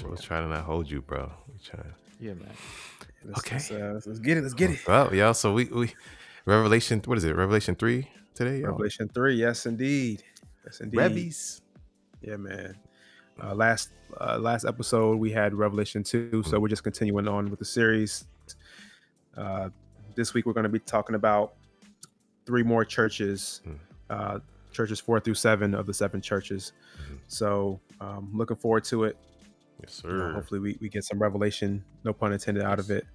we'll, we'll try to not hold you, bro. We'll try. Yeah, man. Let's, Okay. Let's, uh, let's, get it. Let's get it. Well, yeah. So we we Revelation. What is it? Revelation three today. Yo? Revelation three. Yes, indeed. Yes, indeed. Revies. Yeah, man. Uh, last uh, last episode we had Revelation two, so we're just continuing on with the series. Uh, this week we're going to be talking about three more churches, Mm. uh, churches four through seven of the seven churches. Mhm. So um, looking forward to it. Yes, You know, sir. hopefully we, we get some revelation, no pun intended, out of it.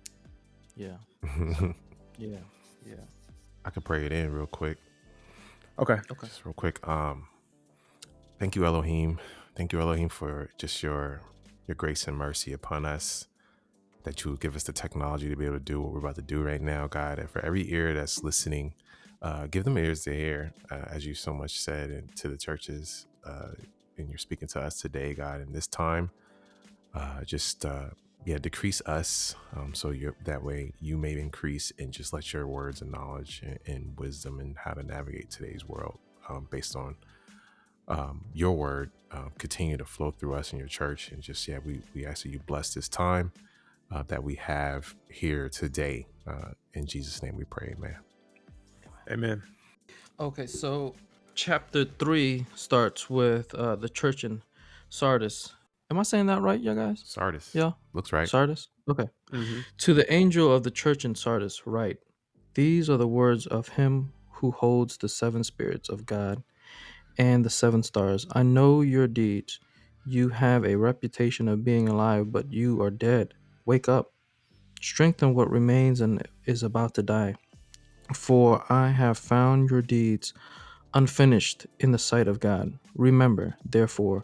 Yeah. Yeah. Yeah. I could pray it in real quick. Okay. Okay. Just real quick. Um, thank you, Elohim. Thank you, Elohim, for just your your grace and mercy upon us. That you would give us the technology to be able to do what we're about to do right now, God. And for every ear that's listening, uh, give them ears to hear, uh, as you so much said, and to the churches. Uh, and you're speaking to us today, God, in this time. Uh, just uh, yeah, decrease us, um, so you that way you may increase, and just let your words and knowledge and, and wisdom and how to navigate today's world, um, based on um, your word, uh, continue to flow through us in your church, and just yeah, we we ask that you bless this time uh, that we have here today. Uh, in Jesus' name, we pray, Amen. Amen. Okay, so chapter three starts with uh, the church in Sardis. Am I saying that right, you guys? Sardis, Yeah, looks right. Sardis. Okay. Mhm. To the angel of the church in Sardis, write These are the words of him who holds the seven spirits of God and the seven stars. I know your deeds. You have a reputation of being alive, but you are dead. Wake up. Strengthen what remains and is about to die. For I have found your deeds unfinished in the sight of God. Remember, therefore,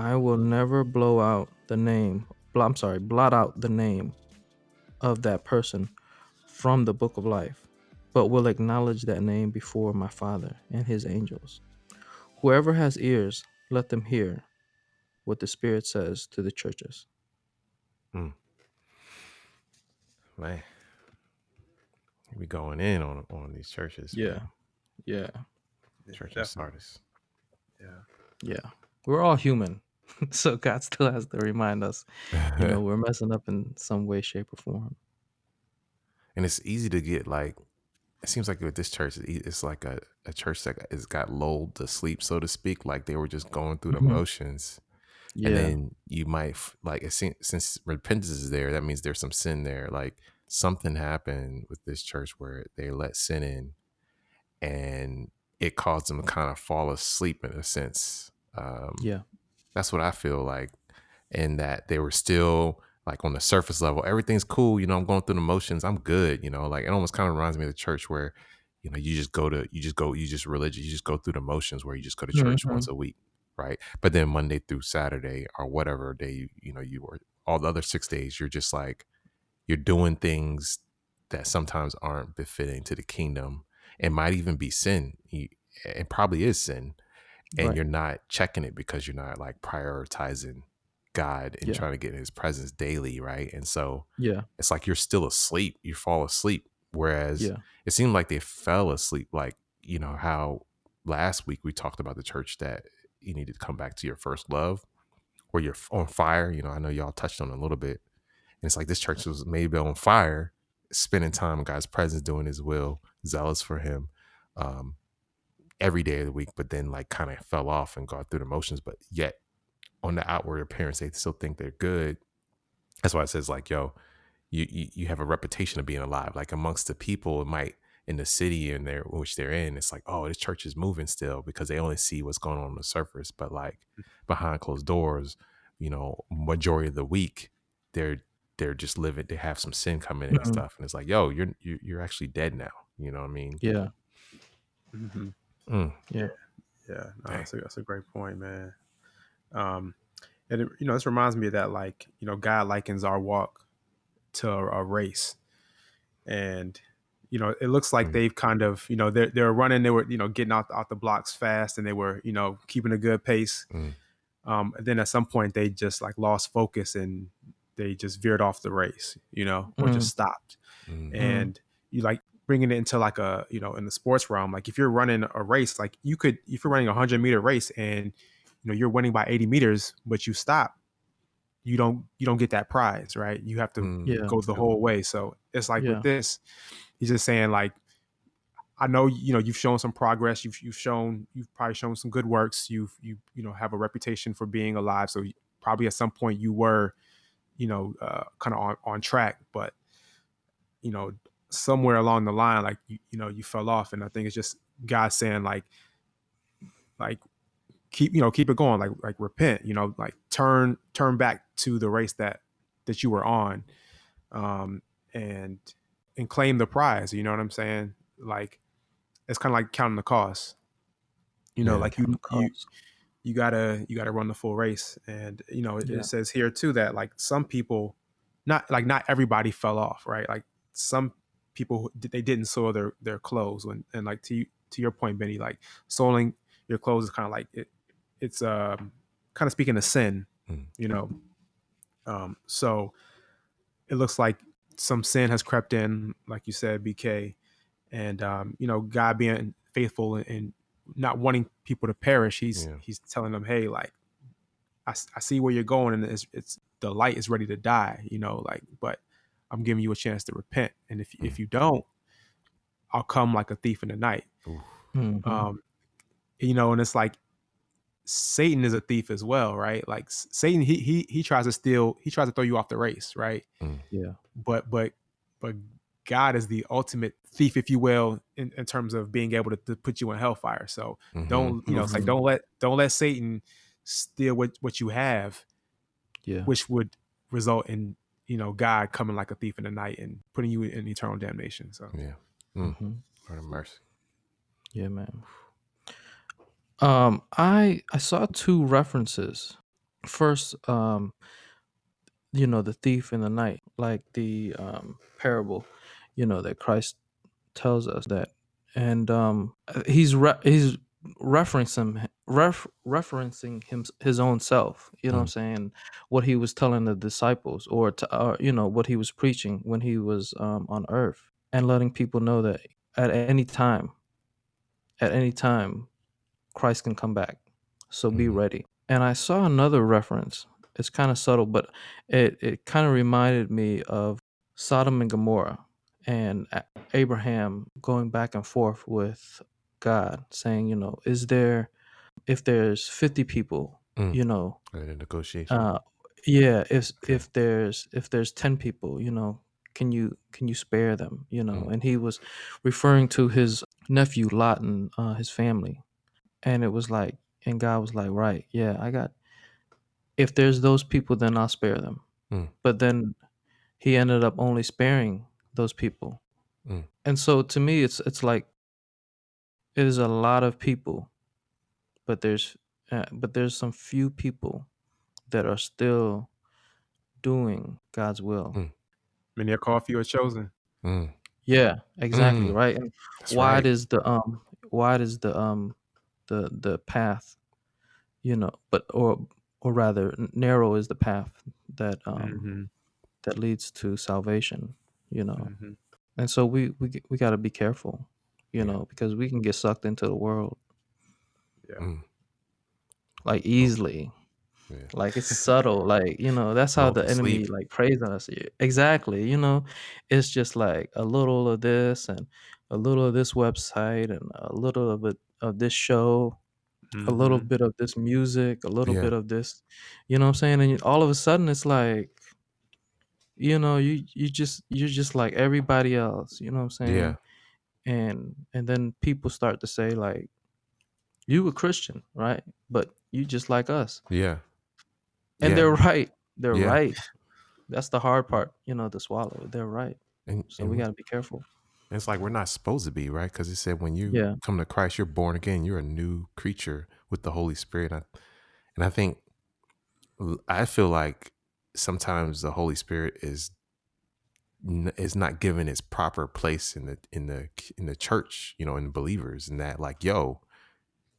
I will never blow out the name. bl- I'm sorry, blot out the name of that person from the book of life, but will acknowledge that name before my Father and his angels. Whoever has ears, let them hear what the Spirit says to the churches. Hmm. Man, we going in on on these churches. Yeah. man. Yeah. Church of Definitely. Sardis. Yeah. Yeah. We're all human. so God still has to remind us, you know, we're messing up in some way, shape, or form. and it's easy to get like it seems like with this church it- it's like a, a church that has got lulled to sleep so to speak like they were just going through the Mhm. motions Yeah. and then you might f- like it seems, since repentance is there that means there's some sin there like something happened with this church where they let sin in and it caused them to kind of fall asleep in a sense um yeah. That's what I feel like. And that they were still like on the surface level, everything's cool. You know, I'm going through the motions. I'm good. You know, like it almost kind of reminds me of the church where, you know, you just go to, you just go, you just religious, you just go through the motions where you just go to church Mhm. once a week. Right. But then Monday through Saturday or whatever day, you, you know, you were all the other six days, you're just like, you're doing things that sometimes aren't befitting to the kingdom. It might even be sin. You- It probably is sin and Right. you're not checking it because you're not like prioritizing God and Yeah. trying to get in his presence daily, right? And so Yeah. it's like you're still asleep. You fall asleep. Whereas Yeah. it seemed like they fell asleep, like, you know, how last week we talked about the church that you needed to come back to your first love where you're on fire. You know, I know y'all touched on it a little bit. And it's like this church was maybe on fire, spending time in God's presence, doing his will, zealous for him. Um, every day of the week, but then like kind of fell off and got through the motions. But yet, on the outward appearance, they still think they're good. That's why it says like, yo, you you, you have a reputation of being alive. Like amongst the people, it might in the city and there which they're in, it's like, oh, this church is moving still because they only see what's going on on the surface. But like behind closed doors, you know, majority of the week, they're they're just living. They have some sin coming in and stuff, and it's like, yo, you're you're, you're actually dead now. You know what I mean? Yeah. Mhm. Mm. Yeah, yeah. no, that's a, that's a great point, man. Um, And it, you know, this reminds me of that like, you know, God likens our walk to a, a race. And you know, it looks like Mm. they've kind of, you know, they're they're running, they were, you know, getting out out the blocks fast and they were, you know, keeping a good pace. Mm. Um, and then at some point they just like lost focus and they just veered off the race, you know, or Mm. just stopped. Mm. And you like bringing it into like a, you know, in the sports realm, like if you're running a race, like you could, if you're running a hundred meter race and you know you're winning by 80 meters, but you stop, you don't you don't get that prize, right? You have to Mm. Yeah. go the whole way. So it's like Yeah. with this, he's just saying like, I know you know you've shown some progress. You've you've shown you've probably shown some good works. You've you you know have a reputation for being alive. So probably at some point you were, you know, uh, kind of on on track, but you know somewhere along the line, like you you know you fell off. And I think it's just God saying like, like keep you know keep it going like like repent you know like turn turn back to the race that that you were on um and and claim the prize you know what i'm saying like it's kind of like counting the cost you know Yeah. like you, you you gotta you gotta run the full race and you know it, Yeah. it says here too that like some people not like not everybody fell off right like some people they didn't soil their their clothes when and like to to your point benny like soiling your clothes is kind of like it it's um kind of speaking of sin Mm. you know um so it looks like some sin has crept in like you said bk and um you know god being faithful and, and not wanting people to perish he's Yeah. he's telling them hey like I, I see where you're going and it's, it's the light is ready to die you know like but i'm giving you a chance to repent and if if you don't i'll come like a thief in the night Mhm. um you know and it's like satan is a thief as well right like satan he he he tries to steal he tries to throw you off the race right yeah. but but but god is the ultimate thief if you will in, in terms of being able to, to put you in hellfire so Mhm. don't you know it's like Mhm. don't let don't let satan steal what what you have Yeah. which would result in you know god coming like a thief in the night and putting you in eternal damnation so Yeah. Mhm. Lord of mercy. Yeah, man. Um, I I saw two references. First, um, you know, the thief in the night, like the um parable, you know, that Christ tells us that, and um, he's re- he's referencing ref- referencing him his own self. You know what I'm saying? What he was telling the disciples, or to, or you know, what he was preaching when he was um on earth, and letting people know that at any time, at any time, Christ can come back. So be Mhm. ready. And I saw another reference. It's kind of subtle, but it, it kind of reminded me of Sodom and Gomorrah and Abraham going back and forth with God, saying, you know, is there, if there's 50 people, Mm. you know, the negotiation. uh, yeah, if Okay. if there's if there's ten people, you know, can you can you spare them? You know, Mm. and he was referring to his nephew Lot and uh, his family, and it was like, and God was like, right, yeah, I got. If there's those people, then I'll spare them. Mm. But then he ended up only sparing those people, Mm. and so to me, it's it's like it is a lot of people, but there's uh, but there's some few people that are still doing God's will. Mm. many are called few are chosen Mm. Yeah, exactly, Mm. right. And That's wide right. is the um wide is the um the the path, you know, but or or rather narrow is the path that um Mhm, that leads to salvation, you know. mhm. And so we we we got to be careful, you know, because we can get sucked into the world Mm. like easily. Yeah. like it's subtle like you know that's how the enemy asleep. like preys on us exactly you know it's just like a little of this and a little of this website and a little of it of this show a little Mhm. bit of this music a little Yeah. bit of this you know what i'm saying and all of a sudden it's like you know you you just you're just like everybody else you know what i'm saying Yeah. And and then people start to say like you a christian right but you just like us Yeah. and yeah. they're right. They're Yeah. right. That's the hard part, you know, to swallow. They're right. And, So and we got to be careful. it's like we're not supposed to be, right? Because it said when you Yeah. come to Christ, you're born again. You're a new creature with the Holy Spirit. I, and I think i feel like sometimes the Holy Spirit is is not given its proper place in the in the in the church, you know, in believers, and that like, yo,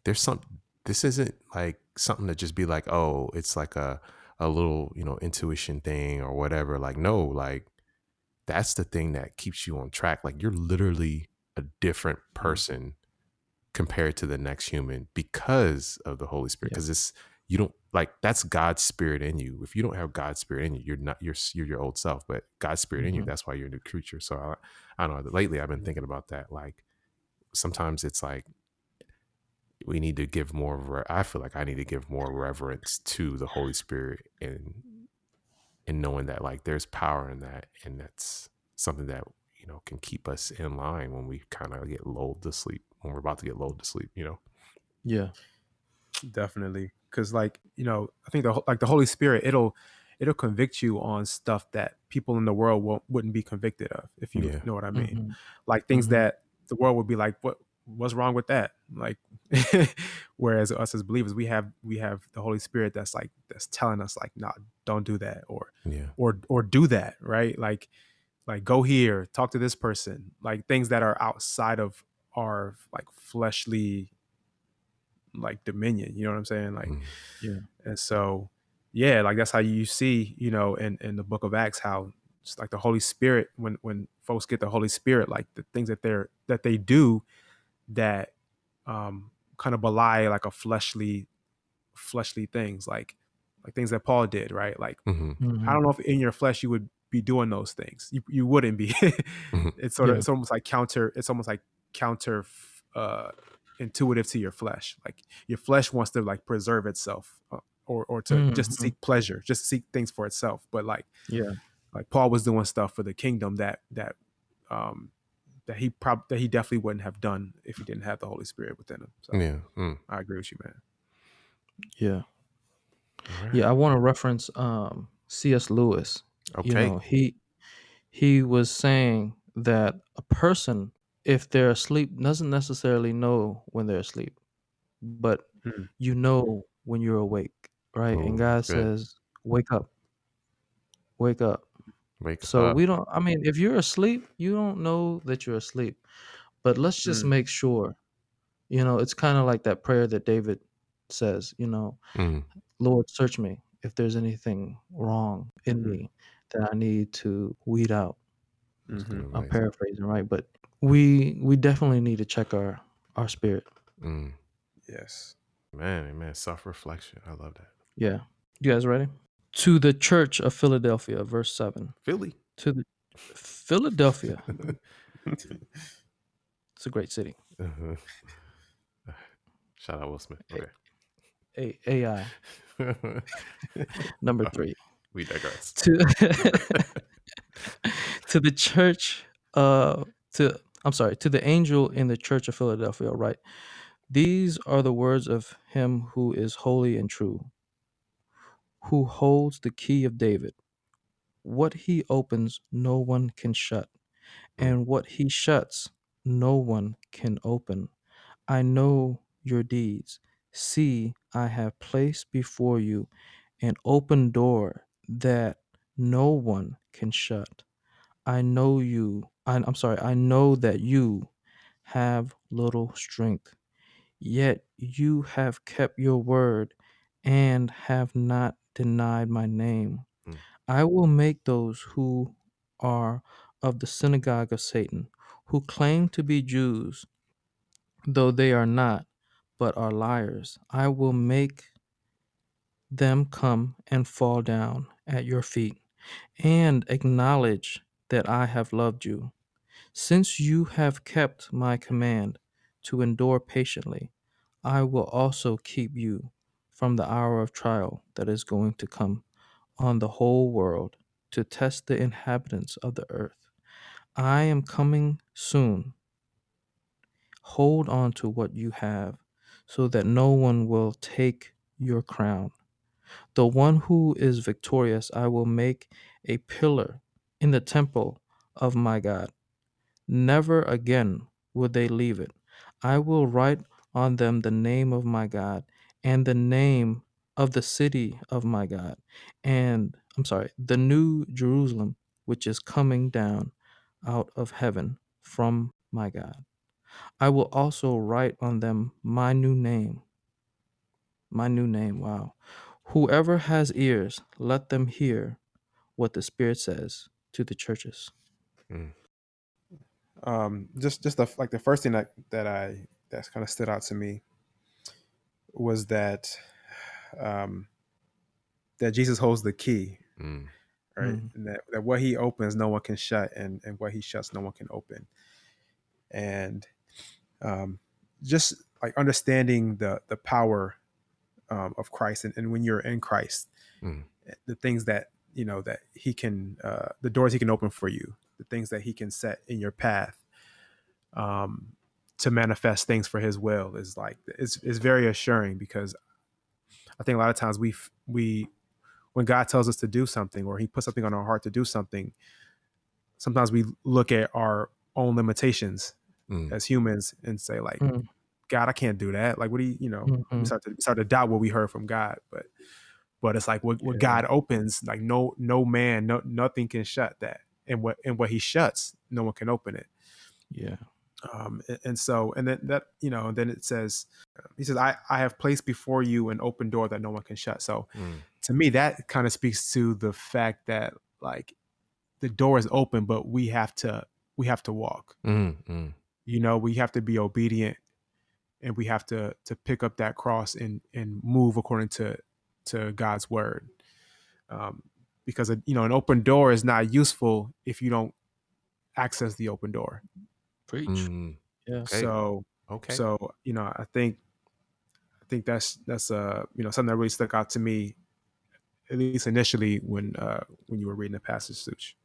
there's some. This isn't like something to just be like, oh, it's like a a little you know intuition thing or whatever. Like, no, like that's the thing that keeps you on track. Like, you're literally a different mm-hmm. person compared to the next human because of the Holy Spirit. Yeah. Because it's you don't like that's God's spirit in you. If you don't have God's spirit in you, you're not you're you're your old self. But God's spirit in you, Mhm. that's why you're a new creature. So I, I don't know. Lately, I've been thinking about that. Like sometimes it's like we need to give more. Re- I feel like I need to give more reverence to the Holy Spirit and and knowing that like there's power in that, and that's something that you know can keep us in line when we kind of get lulled to sleep when we're about to get lulled to sleep. You know. Yeah. definitely because like you know i think the like the holy spirit it'll it'll convict you on stuff that people in the world won't, wouldn't be convicted of if you Yeah. know what i mean Mhm. like things Mhm. that the world would be like what what's wrong with that like whereas us as believers we have we have the holy spirit that's like that's telling us like nah don't do that or Yeah. or or do that right like like go here talk to this person like things that are outside of our like fleshly like dominion you know what i'm saying like Mm. and so yeah like that's how you see you know in in the book of acts how it's like the holy spirit when when folks get the holy spirit like the things that they're that they do that um kind of belie like a fleshly fleshly things like like things that paul did right like hmm Mhm. I don't know if in your flesh you would be doing those things. You you wouldn't be. it's sort of Yeah. it's almost like counter. It's almost like counter uh, intuitive to your flesh. Like your flesh wants to like preserve itself uh, or or to just Mhm. seek pleasure, just seek things for itself. But like Yeah. like Paul was doing stuff for the kingdom that that um that he prob that he definitely wouldn't have done if he didn't have the Holy Spirit within him. So Yeah. Mm. I agree with you, man. Yeah. All right. Yeah. I want to reference um, C.S. Lewis. Okay. You know, he he was saying that a person, if they're asleep, doesn't necessarily know when they're asleep, but Hmm. you know when you're awake, right? Oh, and God good. says, "Wake up, wake up." Wake So up. we don't. I mean, if you're asleep, you don't know that you're asleep. But let's just Mm. make sure. You know, it's kind of like that prayer that David says. You know, Mm. Lord, search me if there's anything wrong in Mhm. me that I need to weed out. Mhm. I'm paraphrasing, right? But we we definitely need to check our our spirit. Mm. Yes. Man, man, self reflection. I love that. Yeah. You guys ready? To the church of Philadelphia, verse seven. Philly. To the Philadelphia. It's a great city. Uh-huh. Shout out Will Smith. Hey. Okay. A- AI number three. we digress. To to the church. Uh, to I'm sorry. To the angel in the church of Philadelphia. Right. These are the words of him who is holy and true, who holds the key of David. What he opens, no one can shut, and what he shuts, no one can open. I know your deeds. See, I have placed before you an open door that no one can shut. I know you. I, I'm sorry. I know that you have little strength, yet you have kept your word and have not denied my name. Mm. I will make those who are of the synagogue of Satan, who claim to be Jews, though they are not, but are liars. I will make them come and fall down at your feet and acknowledge that I have loved you. Since you have kept my command to endure patiently, I will also keep you from the hour of trial that is going to come on the whole world to test the inhabitants of the earth. I am coming soon. Hold on to what you have so that no one will take your crown. The one who is victorious, I will make a pillar in the temple of my God. Never again will they leave it. I will write on them the name of my God and the name of the city of my God, and I'm sorry, the new Jerusalem, which is coming down out of heaven from my God. I will also write on them my new name. My new name, wow. Whoever has ears, let them hear what the Spirit says to the churches. Mm. um, just just the, like the first thing that that I that's kind of stood out to me was that um, that Jesus holds the key, Mm. right? And that, that what he opens, no one can shut, and and what he shuts, no one can open. And um, just like understanding the the power um, of Christ, and, and when you're in Christ, Mm. the things that you know that he can, uh, the doors he can open for you, the things that he can set in your path, um, to manifest things for his will is like it's it's very assuring because I think a lot of times we we when God tells us to do something or he puts something on our heart to do something, sometimes we look at our own limitations Mm. as humans and say like, Mm. God, I can't do that. Like, what do you, you know, we Mhm. start to we start to doubt what we heard from God, but but it's like what, what. God opens, like no no man, no nothing can shut that, and what and what He shuts, no one can open it. Yeah. um, and, and so and then that you know and then it says he says I, I have placed before you an open door that no one can shut so Mm. to me that kind of speaks to the fact that like the door is open but we have to we have to walk Mm. Mm. you know we have to be obedient and we have to to pick up that cross and and move according to to god's word um, because a, you know an open door is not useful if you don't access the open door Preach. Mm. Yeah. Okay. so Okay. So you know, I think I think that's that's uh you know something that really stuck out to me, at least initially when uh when you were reading the passage, Such.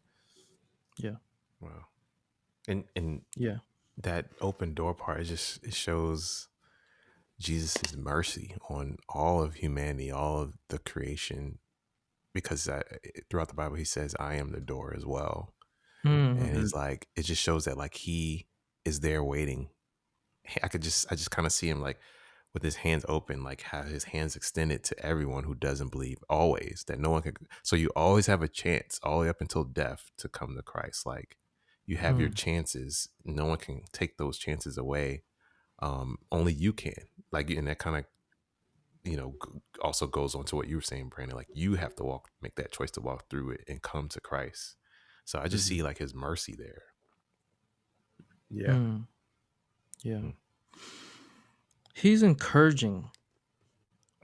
Yeah. Wow. And and Yeah. that open door part it just it shows jesus' mercy on all of humanity all of the creation because throughout the bible he says i am the door as well. Mhm. and it's like it just shows that like he is there waiting. I could just i just kind of see him like with his hands open like how his hands extended to everyone who doesn't believe always that no one can so you always have a chance all the way up until death to come to christ. Like you have your Mm. chances. No one can take those chances away. Um only you can like and that kind of you know also goes on to what you were saying brandon like you have to walk make that choice to walk through it and come to christ so i just Mhm. see like his mercy there Yeah. Mm. Yeah. Mm. He's encouraging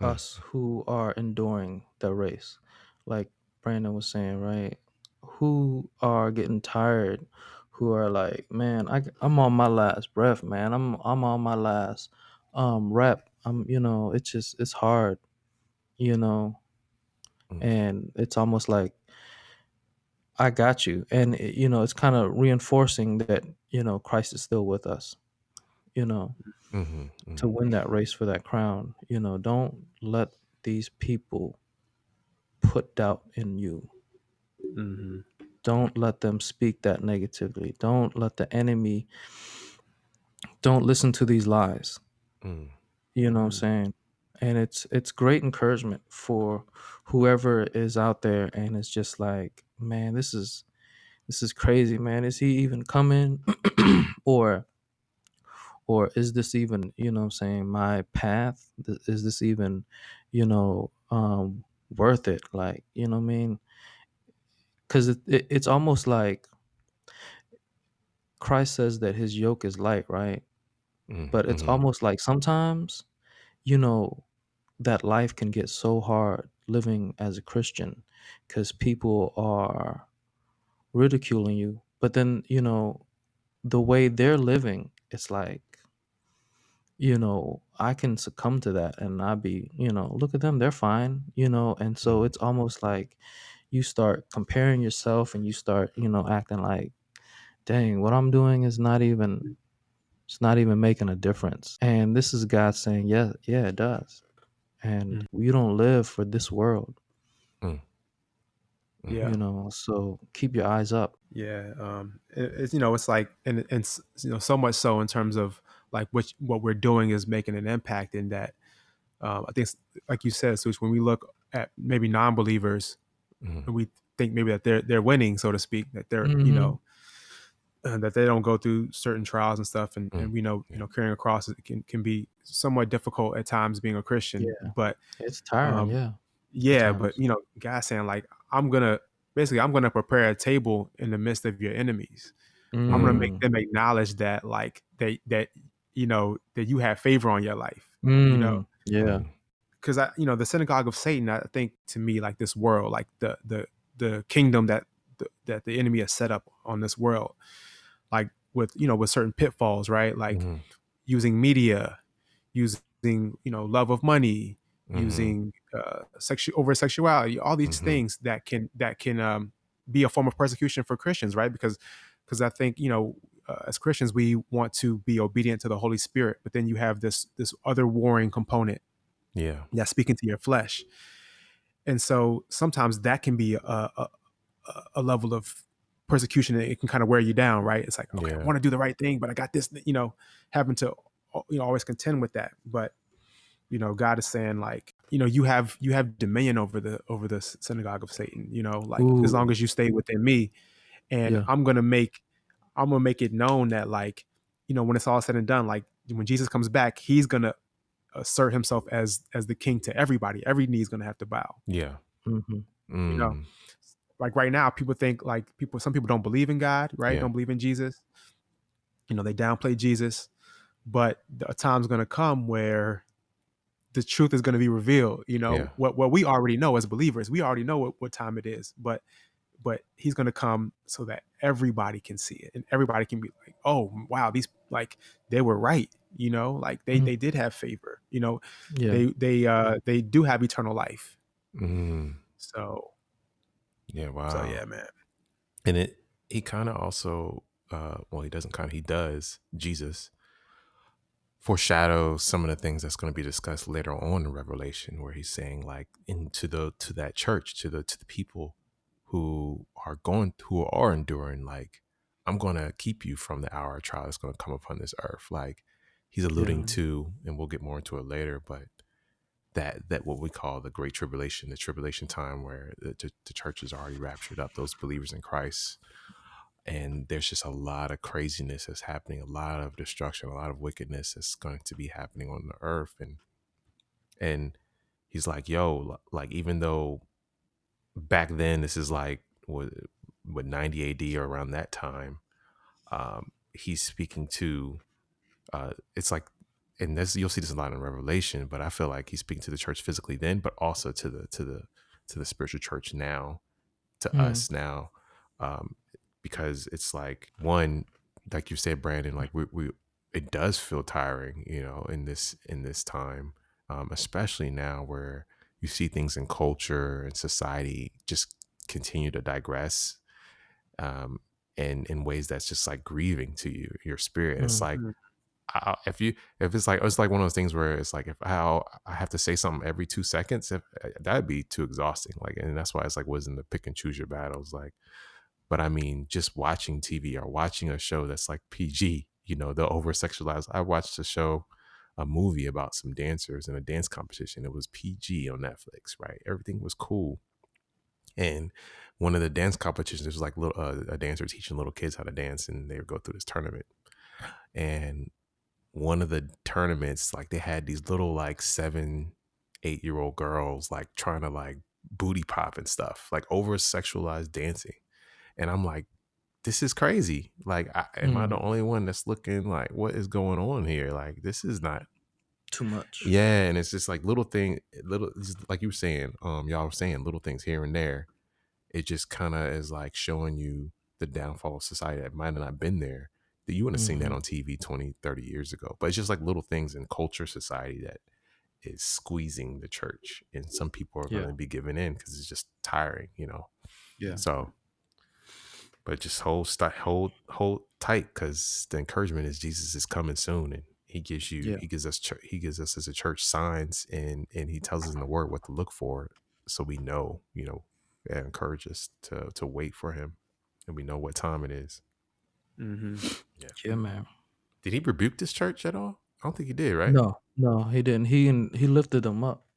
Mm. us who are enduring the race. Like Brandon was saying, right? Who are getting tired, who are like, man, I, I'm on my last breath, man. I'm I'm on my last um rep. I'm you know, it's just it's hard, you know, Mm. and it's almost like I got you. And it- you know, it's kind of reinforcing that, you know, Christ is still with us. You know, hmm to win that race for that crown. You know, don't let these people put doubt in you. hmm Don't let them speak that negatively. Don't let the enemy don't listen to these lies. Mm You know what I'm saying? And it's it's great encouragement for whoever is out there and it's just like, man, this is this is crazy, man. Is he even coming? or or is this even you know what i'm saying my path Th- is this even you know um worth it like you know what i mean because it, it, it's almost like christ says that his yoke is light right mm, but it's mhm. almost like sometimes you know that life can get so hard living as a christian because people are ridiculing you but then you know the way they're living it's like you know, I can succumb to that and I'd be, you know, look at them, they're fine, you know, and so Mm. it's almost like you start comparing yourself and you start, you know, acting like, dang, what I'm doing is not even it's not even making a difference. And this is God saying, Yeah, yeah, it does. And you don't live for this world, Yeah. you know, so keep your eyes up. Yeah. Um, it, it's you know it's like and and you know so much so in terms of like what what we're doing is making an impact in that um, I think, like you said, Such, when we look at maybe non-believers Mhm. and we think maybe that they're they're winning, so to speak, that they're you Mhm. know uh, that they don't go through certain trials and stuff, and, Mm, and we know you know carrying a cross it can can be somewhat difficult at times being a Christian, Yeah. but It's tiring, Um, yeah. yeah, but you know, god saying like I'm gonna basically I'm gonna prepare a table in the midst of your enemies. I'm gonna make Mm. them acknowledge that like they that you know that you have favor on your life. You know, Mm. Yeah. Mm. because I you know the synagogue of Satan. I think to me like this world, like the the the kingdom that the, that the enemy has set up on this world, with you know with certain pitfalls, right? Like Mhm. using media, using you know love of money, Mhm. using uh, sexual over sexuality, all these Mhm. things that can that can um, be a form of persecution for Christians, right? Because because I think you know uh, as Christians we want to be obedient to the Holy Spirit, but then you have this this other warring component Yeah. that's speaking to your flesh, and so sometimes that can be a, a- a level of persecution it can kind of wear you down, right? It's like okay, I want to do the right thing, but I got this, you know, having to you know always contend with that, but you know god is saying like you know you have you have dominion over the over the synagogue of satan you know like as long as you stay within me and Yeah. i'm gonna make i'm gonna make it known that like you know when it's all said and done like when jesus comes back he's gonna assert himself as as the king to everybody every knee's gonna have to bow Yeah. Mhm. You know, Mm. Like right now people think like people some people don't believe in god right Yeah. don't believe in jesus you know they downplay jesus but a time's gonna come where the truth is going to be revealed you know Yeah. what what we already know as believers we already know what, what time it is but but he's going to come so that everybody can see it and everybody can be like oh wow these like they were right you know like they Mhm. they did have favor you know Yeah. they they uh they do have eternal life Mm. so Yeah. Wow. so yeah man And it he kind of also uh well he doesn't kind of he does Jesus foreshadows some of the things that's going to be discussed later on in Revelation where he's saying like into the to that church to the to the people who are going who are enduring like I'm going to keep you from the hour of trial that's going to come upon this earth like he's alluding Yeah. to and we'll get more into it later but that that what we call the great tribulation the tribulation time where the, the, the church is already raptured up those believers in christ. And there's just a lot of craziness that's happening a lot of destruction a lot of wickedness that's going to be happening on the earth. And and he's like yo like even though back then this is like what, what 90 ad or around that time um he's speaking to uh it's like and this you'll see this a lot in revelation but i feel like he's speaking to the church physically then but also to the to the to the spiritual church now to Mm. us now um because it's like one like you said brandon like we, we it does feel tiring you know in this in this time um especially now where you see things in culture and society just continue to digress um and in ways that's just like grieving to you your spirit it's Mm. like I, if you if it's like it's like one of those things where it's like if how I have to say something every two seconds, if uh, that'd be too exhausting. Like, and that's why it's like wasn't the pick and choose your battles. Like, but I mean, just watching TV or watching a show that's like PG, you know, the over sexualized. I watched a show, a movie about some dancers in a dance competition. It was PG on Netflix, right? Everything was cool, and one of the dance competitions was like little uh, a dancer teaching little kids how to dance, and they would go through this tournament, and one of the tournaments, like they had these little like seven, eight year old girls like trying to like booty pop and stuff, like over sexualized dancing. And I'm like, this is crazy. Like, I, am I the only one that's looking like, what is going on here? Like, this is not. Too much. Yeah, and it's just like little thing, little like you were saying, um, y'all were saying little things here and there. It just kind of is like showing you the downfall of society that might have not been there you wouldn't have seen that Mhm. on TV 20, 30 years ago. But it's just like little things in culture, society that is squeezing the church. And some people are going to be giving in because it's just tiring, you know? Yeah. So, but just hold, st- hold, hold tight because the encouragement is Jesus is coming soon. And he gives you, Yeah. he gives us, chur- he gives us as a church signs and, and he tells us in the word what to look for. So we know, you know, and encourage us to, to wait for him and we know what time it is. Hmm Yeah, man. Did he rebuke this church at all? I don't think he did, right? No, no, he didn't. He and he lifted them up.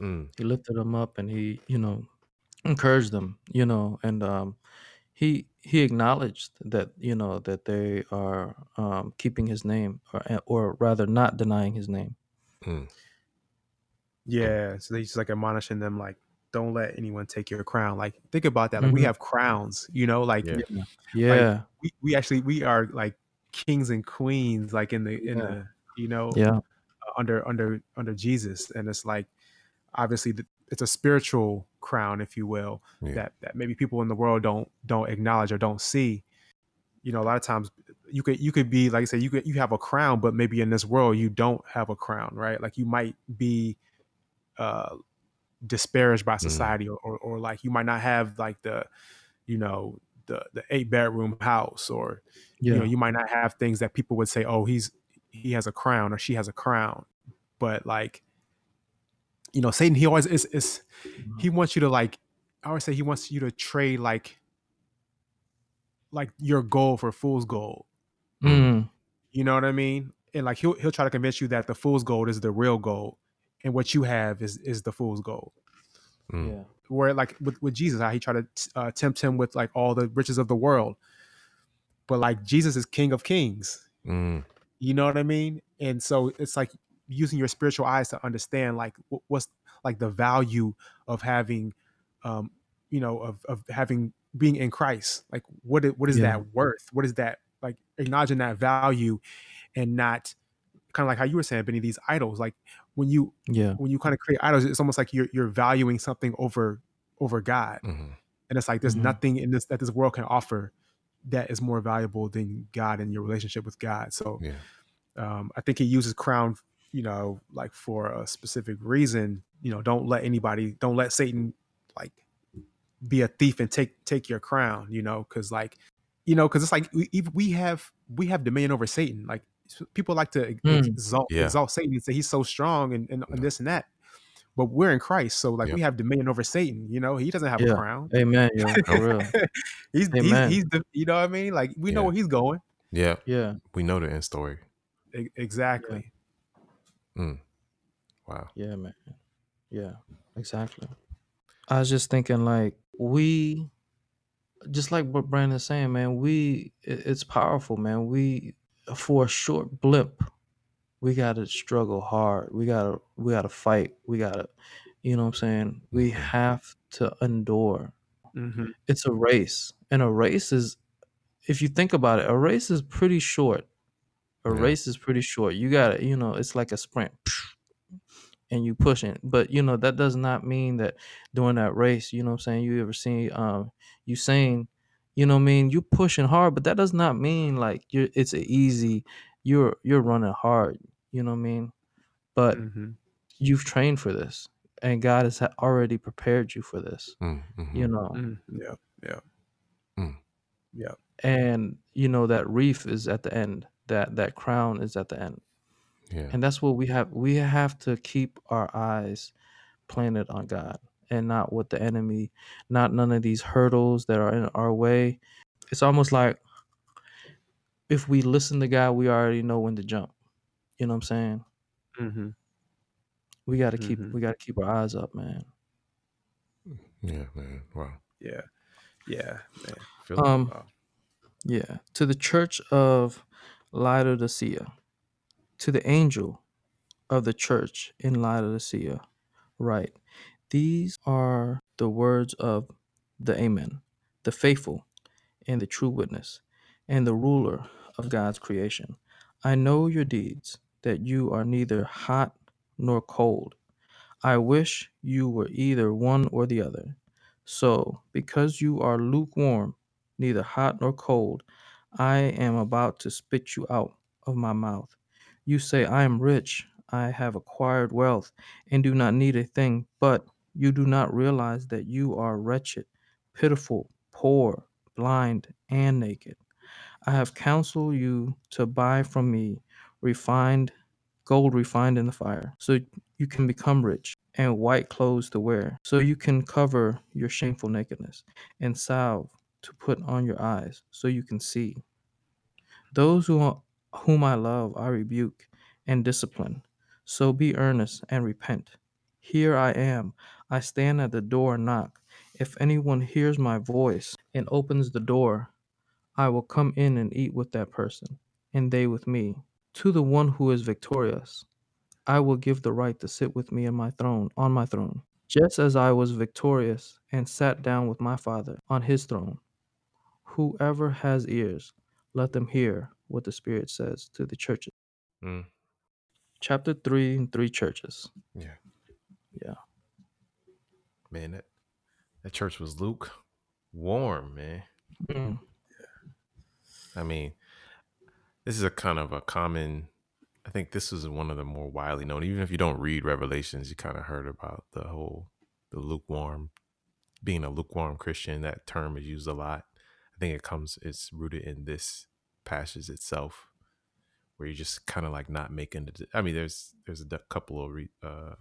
Mm, He lifted them up and he, you know, encouraged them, you know, and um he he acknowledged that, you know, that they are um keeping his name or or rather not denying his name. mm, Yeah, so he's like admonishing them, like, don't let anyone take your crown. Like, think about that. Like, we Mhm. have crowns, you know, like, Yeah. Yeah. Yeah. we, we actually we are like kings and queens, like in the in Yeah. the you know Yeah. uh, under under under Jesus, and it's like obviously the, it's a spiritual crown, if you will, Yeah. that that maybe people in the world don't don't acknowledge or don't see. You know, a lot of times you could you could be like I said, you could you have a crown, but maybe in this world you don't have a crown, right? Like you might be uh disparaged by society or, or or like you might not have like the you know the the eight bedroom house or you know you might not have things that people would say oh he's he has a crown or she has a crown. But like you know satan he always is is he wants you to like i always say he wants you to trade like like your goal for fool's gold. Mm. you know what i mean? And like he'll he'll try to convince you that the fool's gold is the real gold and what you have is is the fool's gold mm, Yeah. where like with, with jesus how he tried to uh, tempt him with like all the riches of the world but like jesus is king of kings mm, You know what I mean? And so it's like using your spiritual eyes to understand like what's like the value of having, um, you know, of of having being in Christ. Like what is, what is Yeah. that worth? What is that like acknowledging that value and not kind of like how you were saying, Benny, these idols. Like when you Yeah. when you kind of create idols, it's almost like you're you're valuing something over over God. mhm. And it's like there's Mhm. nothing in this that this world can offer that is more valuable than God and your relationship with God. So Yeah. um, I think he uses crown, you know, like for a specific reason. You know, don't let anybody, don't let Satan like be a thief and take take your crown. You know, because like, you know, because it's like we we have we have dominion over Satan. Like s- people like to Mm. exalt Yeah. exalt Satan and say he's so strong and, and, and this and that. But we're in Christ, so like Yep. we have dominion over Satan. You know, he doesn't have Yeah. a crown. Amen. Yeah. For real. he's, he's Amen. he's the you know what I mean. Like we know where he's going. Yeah. Yeah. We know the end story. E- exactly. Wow. Yeah, man. Yeah, exactly. I was just thinking, like, we, just like what Brandon's saying, man, we, it- it's powerful, man. We, for a short blip, we got to struggle hard. We got to, we got to fight. We got to, you know what I'm saying? We Mhm. have to endure. hmm It's a race. And a race is, if you think about it, a race is pretty short. A Yeah. race is pretty short. You got to, you know, it's like a sprint and you pushing. But you know, that does not mean that during that race, you know what I'm saying, you ever seen um you saying, you know what I mean, you pushing hard, but that does not mean like you're it's a easy you're you're running hard, you know what I mean? But hmm you've trained for this and God has already prepared you for this, Mm, mhm. you know. Mm, yeah, yeah, Mm. yeah. And you know that reef is at the end. That that crown is at the end. Yeah. And that's what we have we have to keep our eyes planted on God and not what the enemy, not none of these hurdles that are in our way. It's almost like if we listen to God, we already know when to jump. You know what I'm saying? hmm We got to keep Mhm. we got to keep our eyes up, man. Yeah, man. Wow. Yeah, yeah, man. Feel. Um Wow. yeah, to the church of Laodicea, to the angel of the church in Laodicea, write: These are the words of the Amen, the faithful and the true witness, and the ruler of God's creation. I know your deeds, that you are neither hot nor cold. I wish you were either one or the other. So, because you are lukewarm, neither hot nor cold, I am about to spit you out of my mouth. You say, I am rich, I have acquired wealth, and do not need a thing, but you do not realize that you are wretched, pitiful, poor, blind, and naked. I have counseled you to buy from me refined gold refined in the fire, so you can become rich, and white clothes to wear, so you can cover your shameful nakedness, and salve to put on your eyes, so you can see. Those who whom I love, I rebuke and discipline. So be earnest and repent. Here I am. I stand at the door and knock. If anyone hears my voice and opens the door, I will come in and eat with that person, and they with me. To the one who is victorious, I will give the right to sit with me in my throne, on my throne, just as I was victorious and sat down with my Father on his throne. Whoever has ears, let them hear what the Spirit says to the churches. Mm, Chapter 3 and 3 churches. yeah. Yeah. Man, that, that church was Luke warm, man. Mm. I mean, this is a kind of a common. I think this is one of the more widely known. Even if you don't read Revelations, you kind of heard about the whole the lukewarm, being a lukewarm Christian. That term is used a lot. I think it comes. It's rooted in this passage itself, where you're just kind of like not making. The, I mean, there's there's a couple of, re, uh,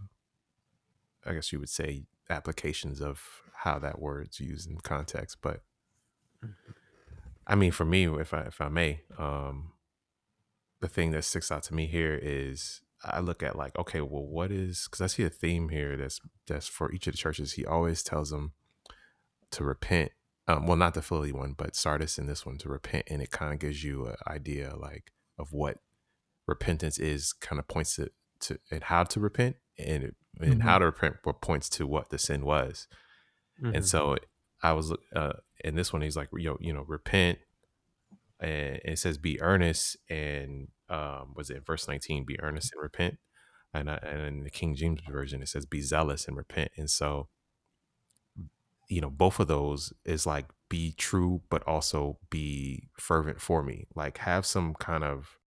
I guess you would say, applications of how that word's used in context, but I mean, for me, if I if I may, um, the thing that sticks out to me here is I look at like, okay, well, what is because I see a theme here that's that's for each of the churches. He always tells them to repent. Um, well, not the Philly one, but Sardis in this one to repent, and it kind of gives you an idea like of what repentance is. Kind of points to to and how to repent, and it, and how to repent, what points to what the sin was. Mhm. And so I was uh in this one he's like you know, you know repent and it says be earnest and um was it verse 19 be earnest and repent and I, and in the King James version it says be zealous and repent and so you know both of those is like be true but also be fervent for me like have some kind of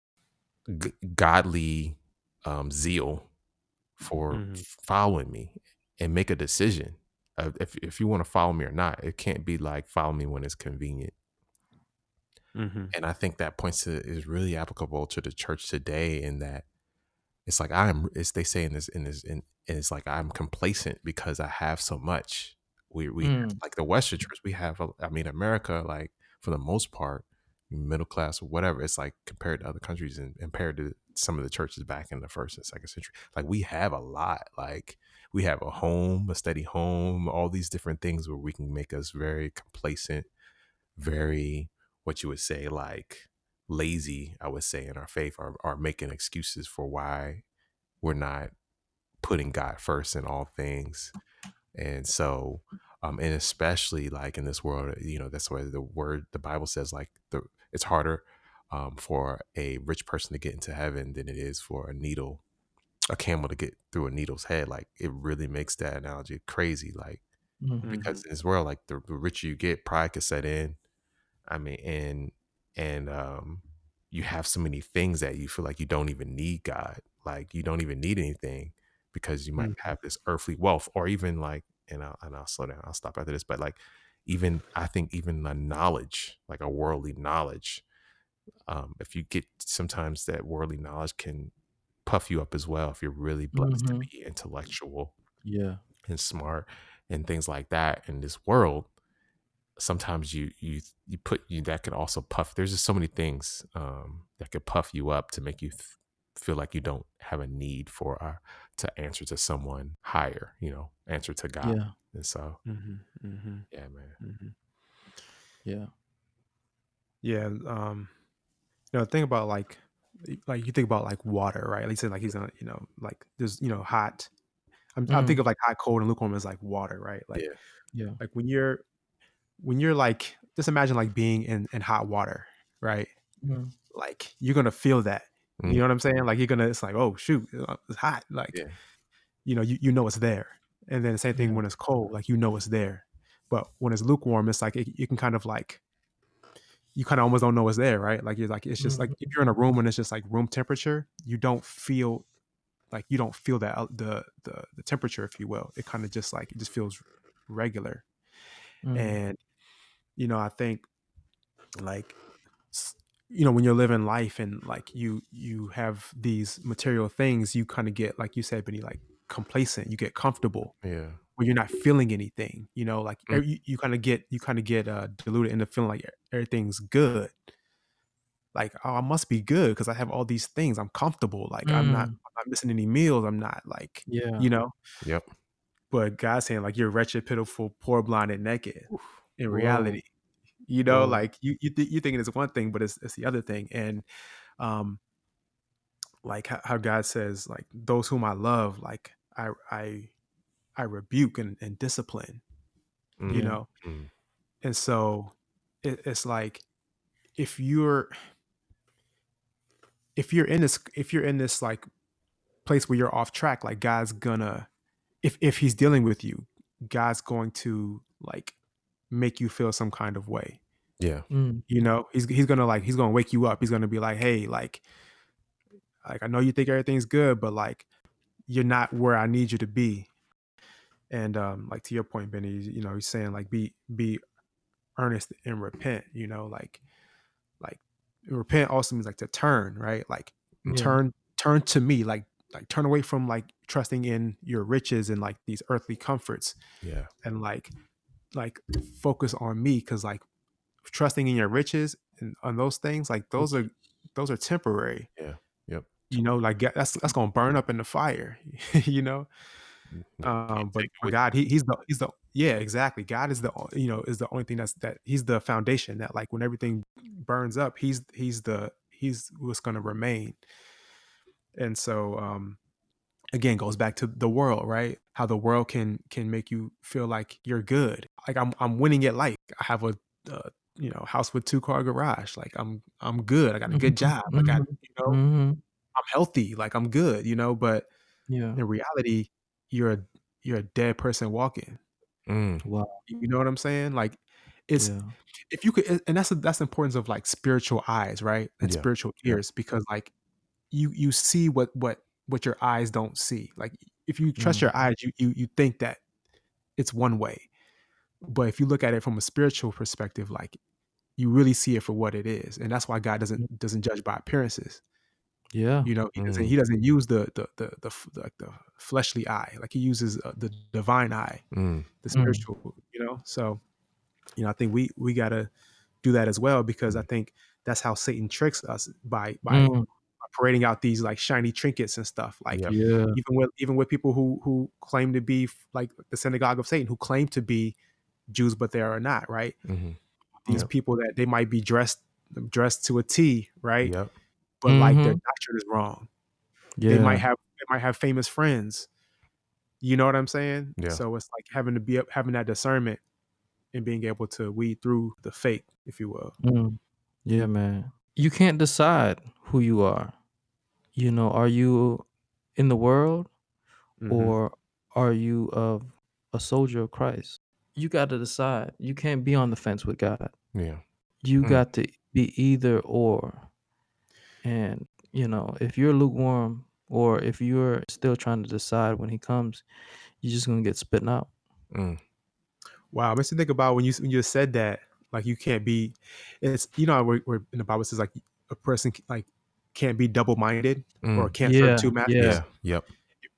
g- godly um zeal for Mhm. following me and make a decision uh, if, if you want to follow me or not it can't be like follow me when it's convenient Mhm. and i think that points to is really applicable to the church today in that it's like i'm it's they say in this in this in, and it's like i'm complacent because i have so much we we Mm. like the western church we have a- i mean america like for the most part middle class whatever it's like compared to other countries and compared to some of the churches back in the first and second century. Like we have a lot like we have a home a steady home all these different things where we can make us very complacent very what you would say like lazy i would say in our faith or, or making excuses for why we're not putting god first in all things. And so um and especially like in this world you know that's why the word the bible says like the it's harder um for a rich person to get into heaven than it is for a needle a camel to get through a needle's head like it really makes that analogy crazy like Mhm. because in this world like the, the richer you get pride could set in i mean and and um you have so many things that you feel like you don't even need god like you don't even need anything because you might Mhm. have this earthly wealth or even like and I'll, and I'll slow down i'll stop after this but like even i think even a knowledge like a worldly knowledge um if you get sometimes that worldly knowledge can puff you up as well if you're really blessed Mhm. to be intellectual Yeah. and smart and things like that in this world sometimes you you you put you that could also puff there's just so many things um that could puff you up to make you th- feel like you don't have a need for uh to answer to someone higher you know answer to god Yeah. and so Mhm. Mhm. yeah man Mhm. Yeah. Yeah. Um, you know, think about like, like you think about like water, right? At least like he's gonna, you know, like there's, you know, hot. I'm, Mm. thinking of like hot, cold, and lukewarm as like water, right? Like, Yeah. Yeah. like when you're, when you're like, just imagine like being in in hot water, right? Mhm. Like you're gonna feel that. Mm. You know what I'm saying? Like you're gonna, it's like, oh shoot, uh, it's hot. Like, Yeah. you know, you, you know it's there. And then the same thing Yeah. when it's cold, like you know it's there. But when it's lukewarm, it's like it, you can kind of like you kind of almost don't know what's there, right? Like you're like it's just like if you're in a room and it's just like room temperature, you don't feel like you don't feel that the the the temperature, if you will. It kind of just like it just feels regular. Mm. And you know, I think like you know when you're living life and like you you have these material things, you kind of get like you said, Benny, like complacent. You get comfortable yeah where you're not feeling anything. You know, like Mm. er- you, you kind of get you kind of get uh, diluted into feeling like everything's good. like oh I must be good because I have all these things. I'm comfortable. Like I'm not Mm. I'm not missing any meals. I'm not like Yeah. you know. Yep. But God's saying like you're wretched, pitiful, poor, blind, and naked. In Whoa. reality, you know, Whoa. like you you th- you thinking it's one thing, but it's it's the other thing. And um, like how, how God says like those whom I love, like I I I rebuke and, and discipline. You Mm, Yeah. know, mm, and so it, it's like if you're if you're in this if you're in this like place where you're off track like god's gonna if if he's dealing with you god's going to like make you feel some kind of way yeah. Mm. you know he's he's gonna like he's gonna wake you up he's gonna be like hey like like i know you think everything's good but like you're not where i need you to be and um like to your point benny you know he's saying like be be earnest and repent you know like like repent also means like to turn right like Yeah. turn turn to me like like turn away from like trusting in your riches and like these earthly comforts Yeah. and like like focus on me because like trusting in your riches and on those things like those are those are temporary Yeah. Yep. you know like that's that's gonna burn up in the fire you know Mm, um but take it with god he, he's the he's the yeah exactly. God is the you know is the only thing that's that he's the foundation that like when everything burns up he's he's the he's what's going to remain. And so um again goes back to the world right? How the world can can make you feel like you're good. Like i'm i'm winning at life. I have a uh, you know house with two car garage. Like i'm i'm good. I got a good job. I got you know Mhm. i'm healthy. Like i'm good you know? But Yeah. in reality you're a you're a dead person walking. Mm, Wow. you know what i'm saying? Like it's Yeah. if you could and that's that's the importance of like spiritual eyes right? And Yeah, spiritual yeah. ears because like you you see what what what your eyes don't see. Like if you trust Mm. your eyes you you you think that it's one way. But if you look at it from a spiritual perspective like you really see it for what it is. And that's why god doesn't doesn't judge by appearances Yeah. you know he doesn't Mm. he doesn't use the the the the, f- like the fleshly eye like he uses uh, the divine eye mm, the Mm. spiritual you know so you know i think we we got to do that as well because i think that's how satan tricks us by by Mm. parading out these like shiny trinkets and stuff like Yeah. even with even with people who who claim to be like the synagogue of satan who claim to be jews but they are not right mhm, these Yep. people that they might be dressed dressed to a t right Yep. But like their Mhm. doctrine is wrong Yeah. they might have they might have famous friends you know what i'm saying Yeah. so it's like having to be up having that discernment and being able to weed through the fake if you will Mm. Yeah, man. You can't decide who you are. You know, are you in the world Mhm. or are you of a soldier of Christ? You got to decide. You can't be on the fence with God. Yeah. You Mm. got to be either or. And, you know, if you're lukewarm or if you're still trying to decide when he comes, you're just going to get spitting out. Mm, wow makes me think about when you when you said that like you can't be it's you know where, where in the bible says like a person like can't be double-minded or mm, can't Yeah, serve two masters yeah. yeah. Yep.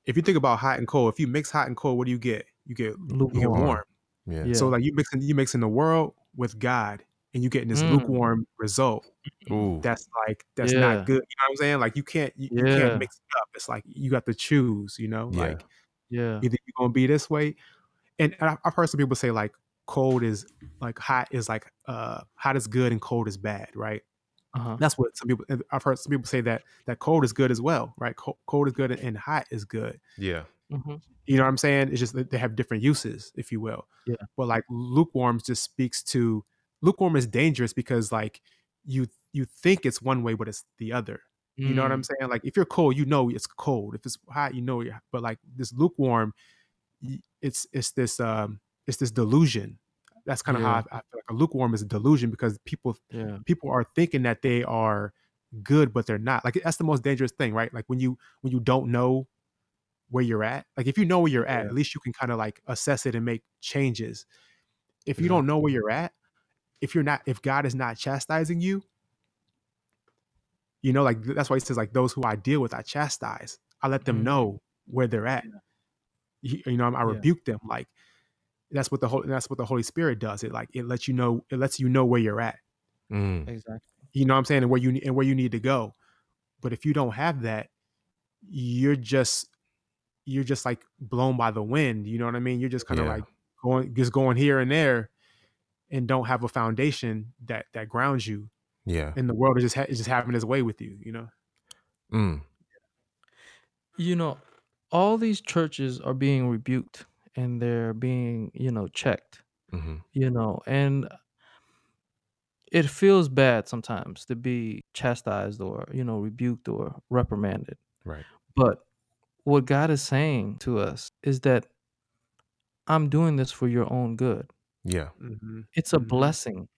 if you think about hot and cold if you mix hot and cold what do you get you get you get Lukewarm. warm Yeah. Yeah. so like you mixing you mixing the world with god and you're getting this Mm. lukewarm result Ooh. that's like that's Yeah. not good. You know what I'm saying? Like you can't you, you can't mix it up. It's like you got to choose. You know, Yeah. like Yeah. either you're gonna be this way, and, and I- I've heard some people say like cold is like hot is like uh hot is good and cold is bad, right? Uh-huh. That's what some people I've heard some people say that that cold is good as well, right? Cold, cold is good and hot is good. Yeah. hmm You know what I'm saying? It's just that they have different uses, if you will. Yeah. But like lukewarm just speaks to lukewarm is dangerous because like you you think it's one way, but it's the other. You know what I'm Mm. saying? Like if you're cold, you know it's cold. If it's hot, you know. You're, but like this lukewarm, it's it's this um it's this delusion. That's kind of Yeah. how I, I feel like a lukewarm is a delusion because people Yeah. people are thinking that they are good, but they're not. Like that's the most dangerous thing, right? Like when you when you don't know where you're at. Like if you know where you're at, Yeah. at least you can kind of like assess it and make changes. If you don't know where you're at, if you're not, if God is not chastising you, you know, like that's why he says, like those who I deal with, I chastise. I let them Mhm. know where they're at. You, you know, I Yeah. rebuke them. Like that's what the whole that's what the Holy Spirit does. It like it lets you know, it lets you know where you're at. Mm, Exactly. you know what I'm saying, and where you and where you need to go. But if you don't have that, you're just you're just like blown by the wind. You know what I mean? You're just kind of Yeah. like going just going here and there, and don't have a foundation that that grounds you. Yeah. And the world is just ha- is just having its way with you. You know. Mm. You know, all these churches are being rebuked and they're being, you know, checked, hmm you know, and it feels bad sometimes to be chastised or, you know, rebuked or reprimanded. Right. But what God is saying to us is that I'm doing this for your own good. Yeah. Mm-hmm. It's a Mhm. blessing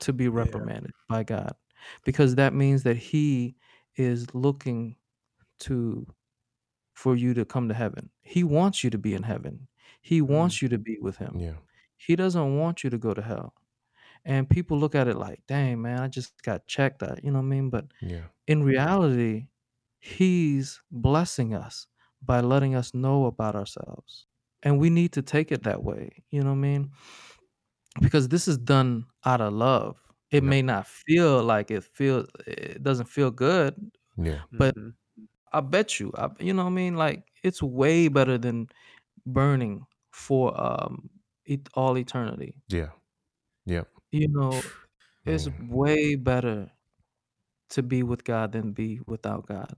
to be reprimanded by God because that means that he is looking to for you to come to heaven. He wants you to be in heaven. He wants you to be with him. Yeah. He doesn't want you to go to hell. And people look at it like, "Dang, man, I just got checked out." You know what I mean? But Yeah. in reality, he's blessing us by letting us know about ourselves. And we need to take it that way, you know what I mean? Because this is done out of love. It Yep. may not feel like it feel it doesn't feel good. Yeah. But Mhm. I bet you, I, you know what I mean? Like it's way better than burning for um it, all eternity. Yeah. Yep. You know, it's Man. way better to be with God than be without God.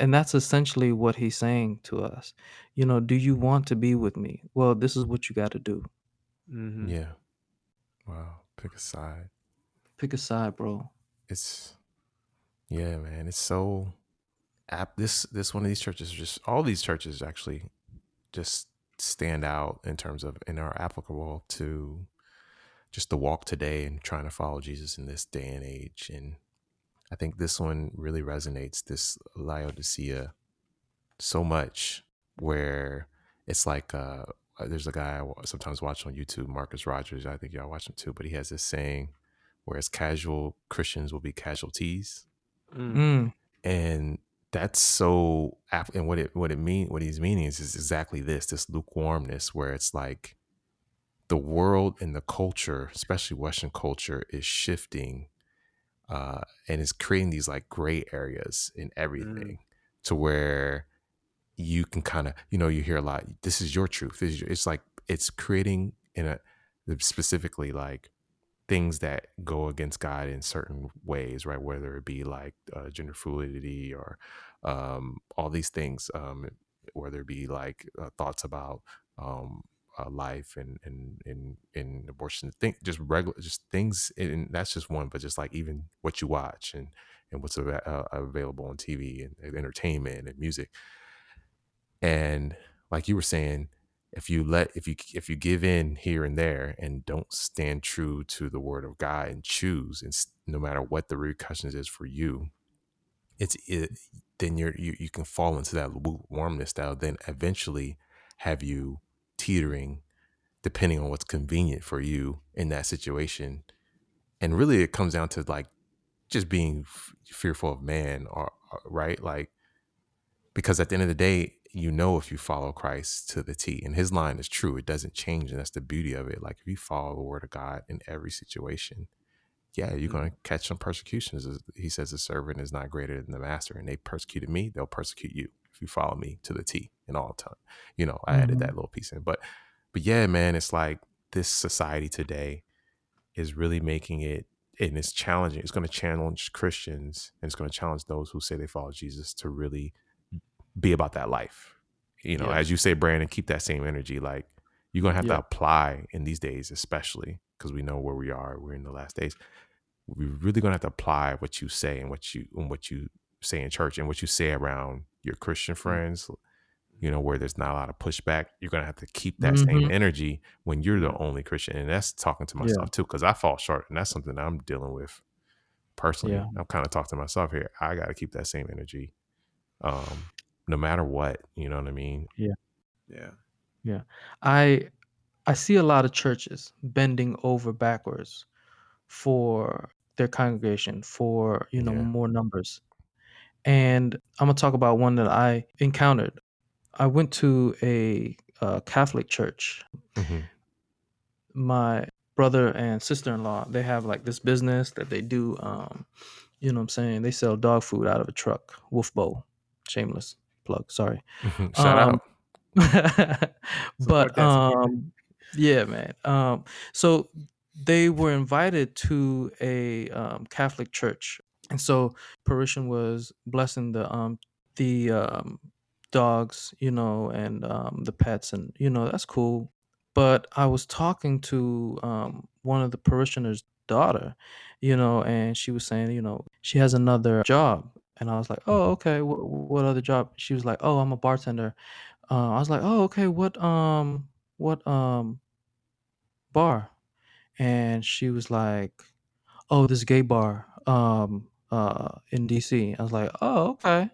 And that's essentially what he's saying to us. You know, do you want to be with me? Well, this is what you got to do. Mhm. Yeah. Wow. Pick a side. Pick a side, bro. It's yeah, man. It's so app this this one of these churches just all these churches actually just stand out in terms of and are applicable to just the walk today and trying to follow Jesus in this day and age. And I think this one really resonates, this Laodicea, so much where it's like uh there's a guy I sometimes watch on YouTube, Marcus Rogers. I think y'all watch him too, but he has this saying, whereas casual Christians will be casualties Mm. Mm, and that's so and what it what it mean what he's meaning is, is exactly this this lukewarmness where it's like the world and the culture especially western culture is shifting uh and is creating these like gray areas in everything to where you can kind of you know you hear a lot this is your truth is your, it's like it's creating in a specifically like things that go against God in certain ways, right? Whether it be like uh, gender fluidity or um, all these things, um, whether it be like uh, thoughts about um, uh, life and and and, abortion, think just regular, just things, and that's just one, but just like even what you watch and and what's ava- uh, available on TV and, and entertainment and music, and like you were saying if you let if you if you give in here and there and don't stand true to the word of god and choose and no matter what the repercussions is for you it's it, then you're you, you can fall into that lukewarmness that'll then eventually have you teetering depending on what's convenient for you in that situation. And really it comes down to like just being f- fearful of man or, or right? Like because at the end of the day you know if you follow christ to the t and his line is true it doesn't change and that's the beauty of it like if you follow the word of god in every situation yeah you're going to catch some persecutions he says the servant is not greater than the master and they persecuted me they'll persecute you if you follow me to the t in all time you know i added Mhm. that little piece in but but yeah man it's like this society today is really making it and it's challenging it's going to challenge christians and it's going to challenge those who say they follow jesus to really be about that life you know Yeah. as you say brandon keep that same energy like you're going to have Yeah. to apply in these days especially because we know where we are we're in the last days we're really going to have to apply what you say and what you and what you say in church and what you say around your christian friends you know where there's not a lot of pushback you're going to have to keep that same Mhm. energy when you're the only christian and that's talking to Yeah. myself too because i fall short and that's something that i'm dealing with personally Yeah. i'm kind of talking to myself here i got to keep that same energy um no matter what you know what i mean Yeah. Yeah. Yeah. I I see a lot of churches bending over backwards for their congregation, for you know Yeah. more numbers. And I'm gonna talk about one that I encountered. I went to a uh, Catholic church. hmm My brother and sister-in-law they have like this business that they do um you know what i'm saying they sell dog food out of a truck wolf bowl shameless plug sorry. Shout um out. but Support that, support that. um yeah man. Um so they were invited to a um, catholic church. And so parisian was blessing the um the um dogs you know and um the pets and you know that's cool. But i was talking to um one of the parishioners daughter you know and she was saying you know she has another job and i was like oh Mhm. okay what, what other job she was like oh i'm a bartender uh, I was like, "Oh, okay. What um what um bar?" And she was like, "Oh, this gay bar um uh in DC." I was like, "Oh, okay.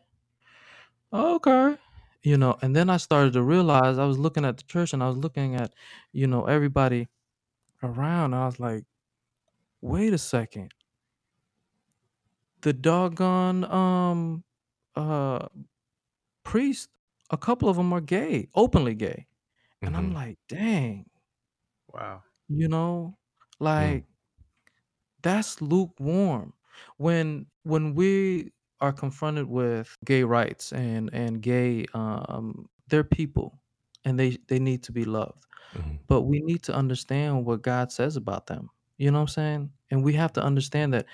Okay." You know, and then I started to realize I was looking at the church and I was looking at, you know, everybody around. And I was like, "Wait a second. The doggone um uh priest, a couple of them are gay, openly gay." And I'm Mhm. like, "Dang." Wow. You know, Mm. like that's lukewarm. When when we are confronted with gay rights and and gay um they're people and they they need to be loved. Mhm. But we need to understand what God says about them. You know what I'm saying? And we have to understand that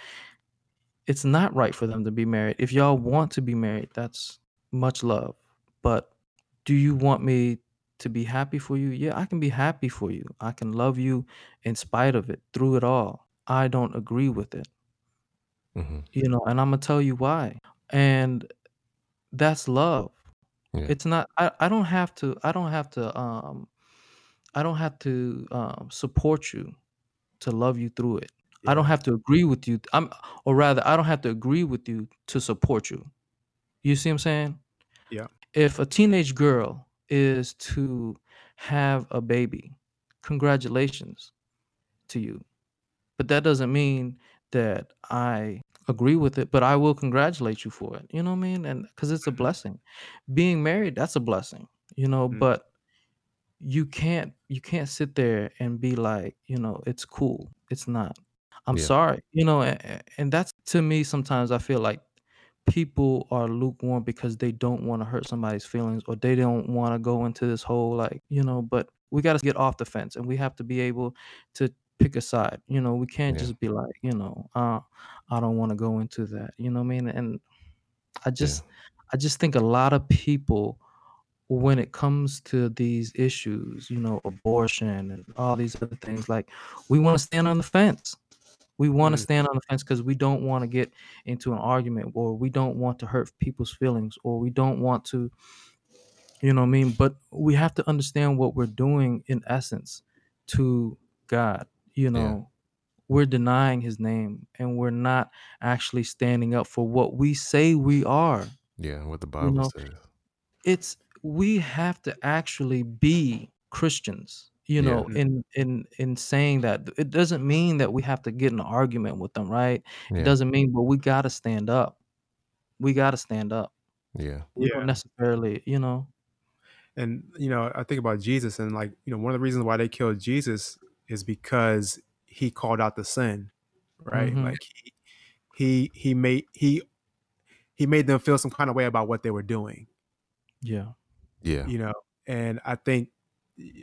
it's not right for them to be married. If y'all want to be married, that's much love. But do you want me to be happy for you? Yeah, I can be happy for you. I can love you in spite of it, through it all. I don't agree with it, Mhm. you know, and I'm gonna tell you why. And that's love. Yeah. It's not I, I don't have to I don't have to um I don't have to um support you to love you through it. I don't have to agree with you. I'm or rather I don't have to agree with you to support you. You see what I'm saying? Yeah. If a teenage girl is to have a baby, congratulations to you. But that doesn't mean that I agree with it, but I will congratulate you for it. You know what I mean? And because it's a Mhm. blessing. Being married, that's a blessing, you know, Mm. but you can't you can't sit there and be like, you know, it's cool. It's not. I'm Yeah. sorry. You know, and, and that's to me sometimes I feel like people are lukewarm because they don't want to hurt somebody's feelings or they don't want to go into this whole like, you know, but we got to get off the fence and we have to be able to pick a side. You know, we can't Yeah. just be like, you know, uh I don't want to go into that. You know what I mean? And I Yeah. just I just think a lot of people when it comes to these issues, you know, abortion and all these other things, like we want to stand on the fence. We want to Mm. stand on the fence because we don't want to get into an argument or we don't want to hurt people's feelings or we don't want to, you know what I mean? But we have to understand what we're doing in essence to God. You Yeah. know, we're denying his name and we're not actually standing up for what we say we are. Yeah. What the You Bible know, says. it's we have to actually be Christians, you Yeah. know, in in in saying that. It doesn't mean that we have to get in an argument with them, right? It Yeah. doesn't mean but we gotta stand up. We gotta stand up. Yeah. We don't Yeah. necessarily, you know And you know, I think about Jesus and like, you know, one of the reasons why they killed Jesus is because he called out the sin, right? Mhm. Like he he he made he he made them feel some kind of way about what they were doing, Yeah. Yeah. you know. And I think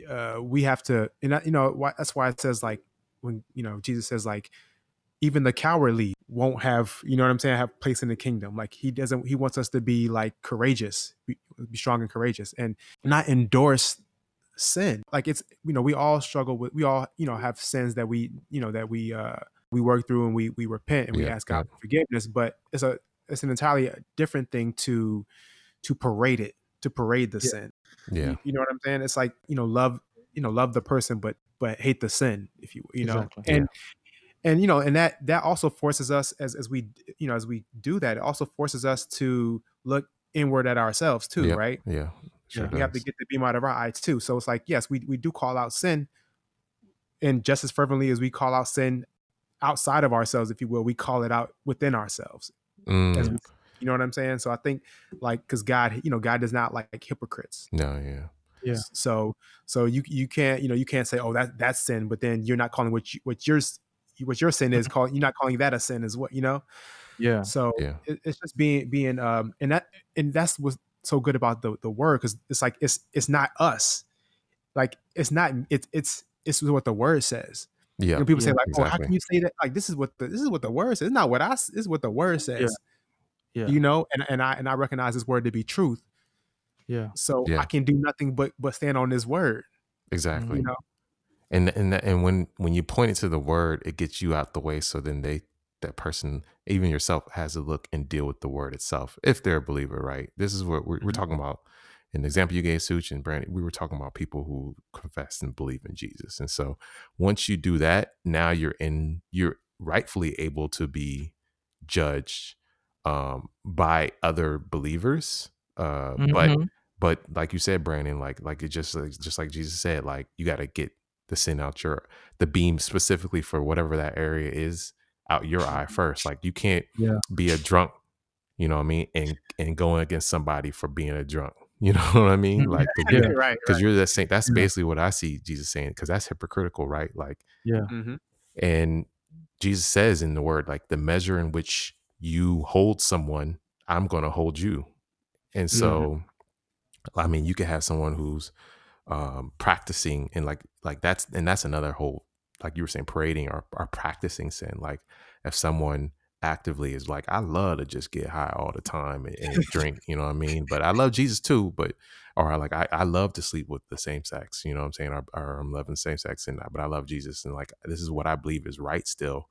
uh we have to and that, you know, why that's why it says like when, you know, Jesus says like even the cowardly won't have, you know what I'm saying, have place in the kingdom. Like he doesn't he wants us to be like courageous, be, be strong and courageous and not endorse sin like it's you know we all struggle with we all you know have sins that we you know that we uh we work through and we we repent and we Yeah. ask god Yeah. for forgiveness but it's a it's an entirely different thing to to parade it to parade the Yeah. sin Yeah. you, you know what i'm saying it's like you know love you know love the person but but hate the sin if you you know Exactly. Yeah. and and you know and that that also forces us as as we you know as we do that it also forces us to look inward at ourselves too Yep. right Yeah. Sure Yeah. we have to get the beam out of our eyes too. So it's like, yes, we, we do call out sin and just as fervently as we call out sin outside of ourselves, if you will, we call it out within ourselves. As Mm. we, you know what I'm saying? So I think like, cause God, you know, God does not like hypocrites. No. Yeah. Yeah. So so you you can't you know you can't say oh that that's sin, but then you're not calling what you, what your what your sin is calling you're not calling that a sin as what you know. Yeah. So Yeah. it, it's just being being um and that and that's what's so good about the the word because it's like it's it's not us, like it's not it's it's it's what the word says. Yeah. And people say Yeah, like, oh, how can you say that? Like this is what the this is what the word says. It's not what I s- this is what the word says. Yeah. You know, and and I and I recognize this word to be truth. Yeah. So Yeah. I can do nothing but but stand on this word. Exactly. You know. and and and when when you point it to the word it gets you out the way so then they that person even yourself has to look and deal with the word itself if they're a believer right this is what we're, we're Mhm. talking about An example you gave Such and Brandon we were talking about people who confess and believe in Jesus and so once you do that now you're in you're rightfully able to be judged um by other believers uh but Mhm. but like you said brandon like like it just like just like jesus said like you got to get the sin out your the beam specifically for whatever that area is out your eye first like you can't Yeah. be a drunk you know what i mean and and going against somebody for being a drunk you know what i mean Mhm. like Yeah. right. because you're the same that's Yeah. basically what i see jesus saying because that's hypocritical right like Yeah. hmm and jesus says in the word like the measure in which you hold someone i'm going to hold you. And so i mean you could have someone who's um practicing and like like that's and that's another whole like you were saying parading or, or practicing sin. Like if someone actively is like i love to just get high all the time and, and drink you know what i mean? But i love jesus too but or like I, I love to sleep with the same sex you know what i'm saying? Or, or i'm loving same sex and but i love jesus and like this is what i believe is right still.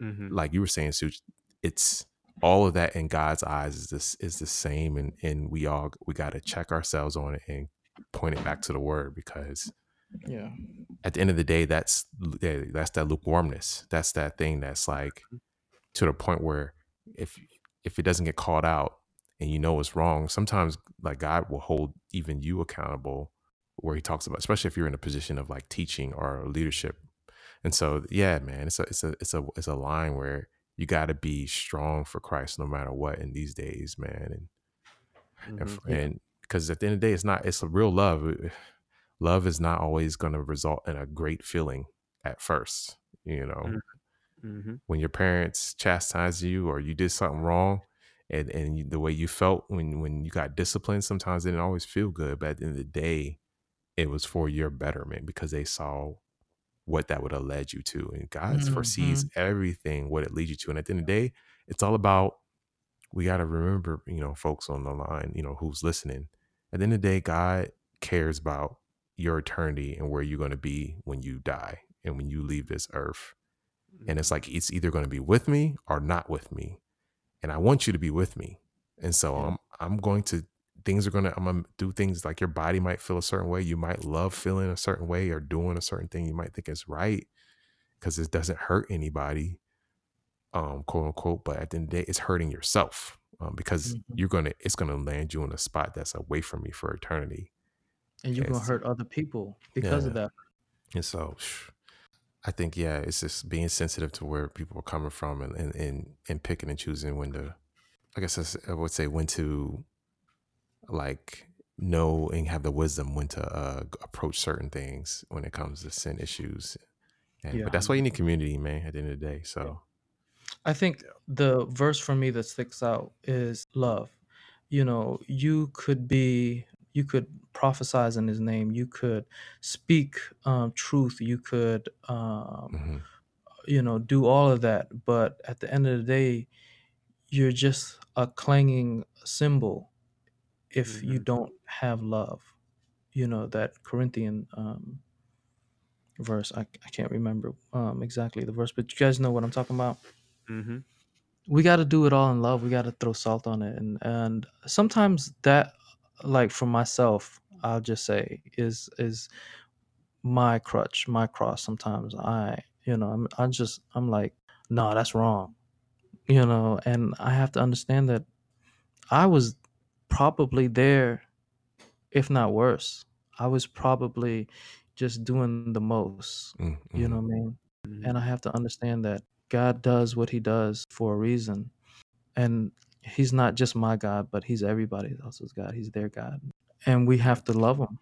Hmm like you were saying Such, it's all of that in god's eyes is this is the same and and we all we got to check ourselves on it and point it back to the word because Yeah. at the end of the day that's that's that lukewarmness that's that thing that's like to the point where if if it doesn't get called out and you know it's wrong sometimes like god will hold even you accountable where he talks about especially if you're in a position of like teaching or leadership and so yeah man it's a it's a it's a it's a line where you got to be strong for christ no matter what in these days man and and, hmm and because at the end of the day it's not it's a real love love is not always going to result in a great feeling at first you know Mhm. hmm when your parents chastise you or you did something wrong and and you, the way you felt when when you got disciplined sometimes it didn't always feel good but at the end of the day it was for your betterment because they saw what that would have led you to and god foresees mm-hmm. everything what it leads you to and at the end of the day it's all about we got to remember you know folks on the line you know who's listening. At the end of the day god cares about your eternity and where you're going to be when you die and when you leave this earth. And it's like mm-hmm. it's either going to be with me or not with me. And i want you to be with me. And so i'm i'm going to things are going to i'm to do things like your body might feel a certain way you might love feeling a certain way or doing a certain thing you might think is right because it doesn't hurt anybody um quote unquote but at the end of the day it's hurting yourself um, because Mhm. you're gonna it's gonna land you in a spot that's away from me for eternity And you're gonna hurt other people because of that. And so I think, yeah, it's just being sensitive to where people are coming from and, and, and, and picking and choosing when to, I guess I would say when to like know and have the wisdom when to uh, approach certain things when it comes to sin issues. And, Yeah. But that's why you need community, man, at the end of the day. So, I think the verse for me that sticks out is love. You know, you could be, you could prophesize in His name. You could speak um, truth. You could, um, mhm. you know, do all of that. But at the end of the day, you're just a clanging cymbal if you Mhm. don't have love. You know that Corinthian um, verse. I, I can't remember um, exactly the verse, but you guys know what I'm talking about. hmm we got to do it all in love we got to throw salt on it and and sometimes that like for myself i'll just say is is my crutch my cross sometimes i you know i'm i'm just i'm like no that's wrong you know and i have to understand that i was probably there if not worse i was probably just doing the most Mm, you know what i mean and I have to understand that God does what He does for a reason, and He's not just my God, but He's everybody else's God. He's their God, and we have to love Him.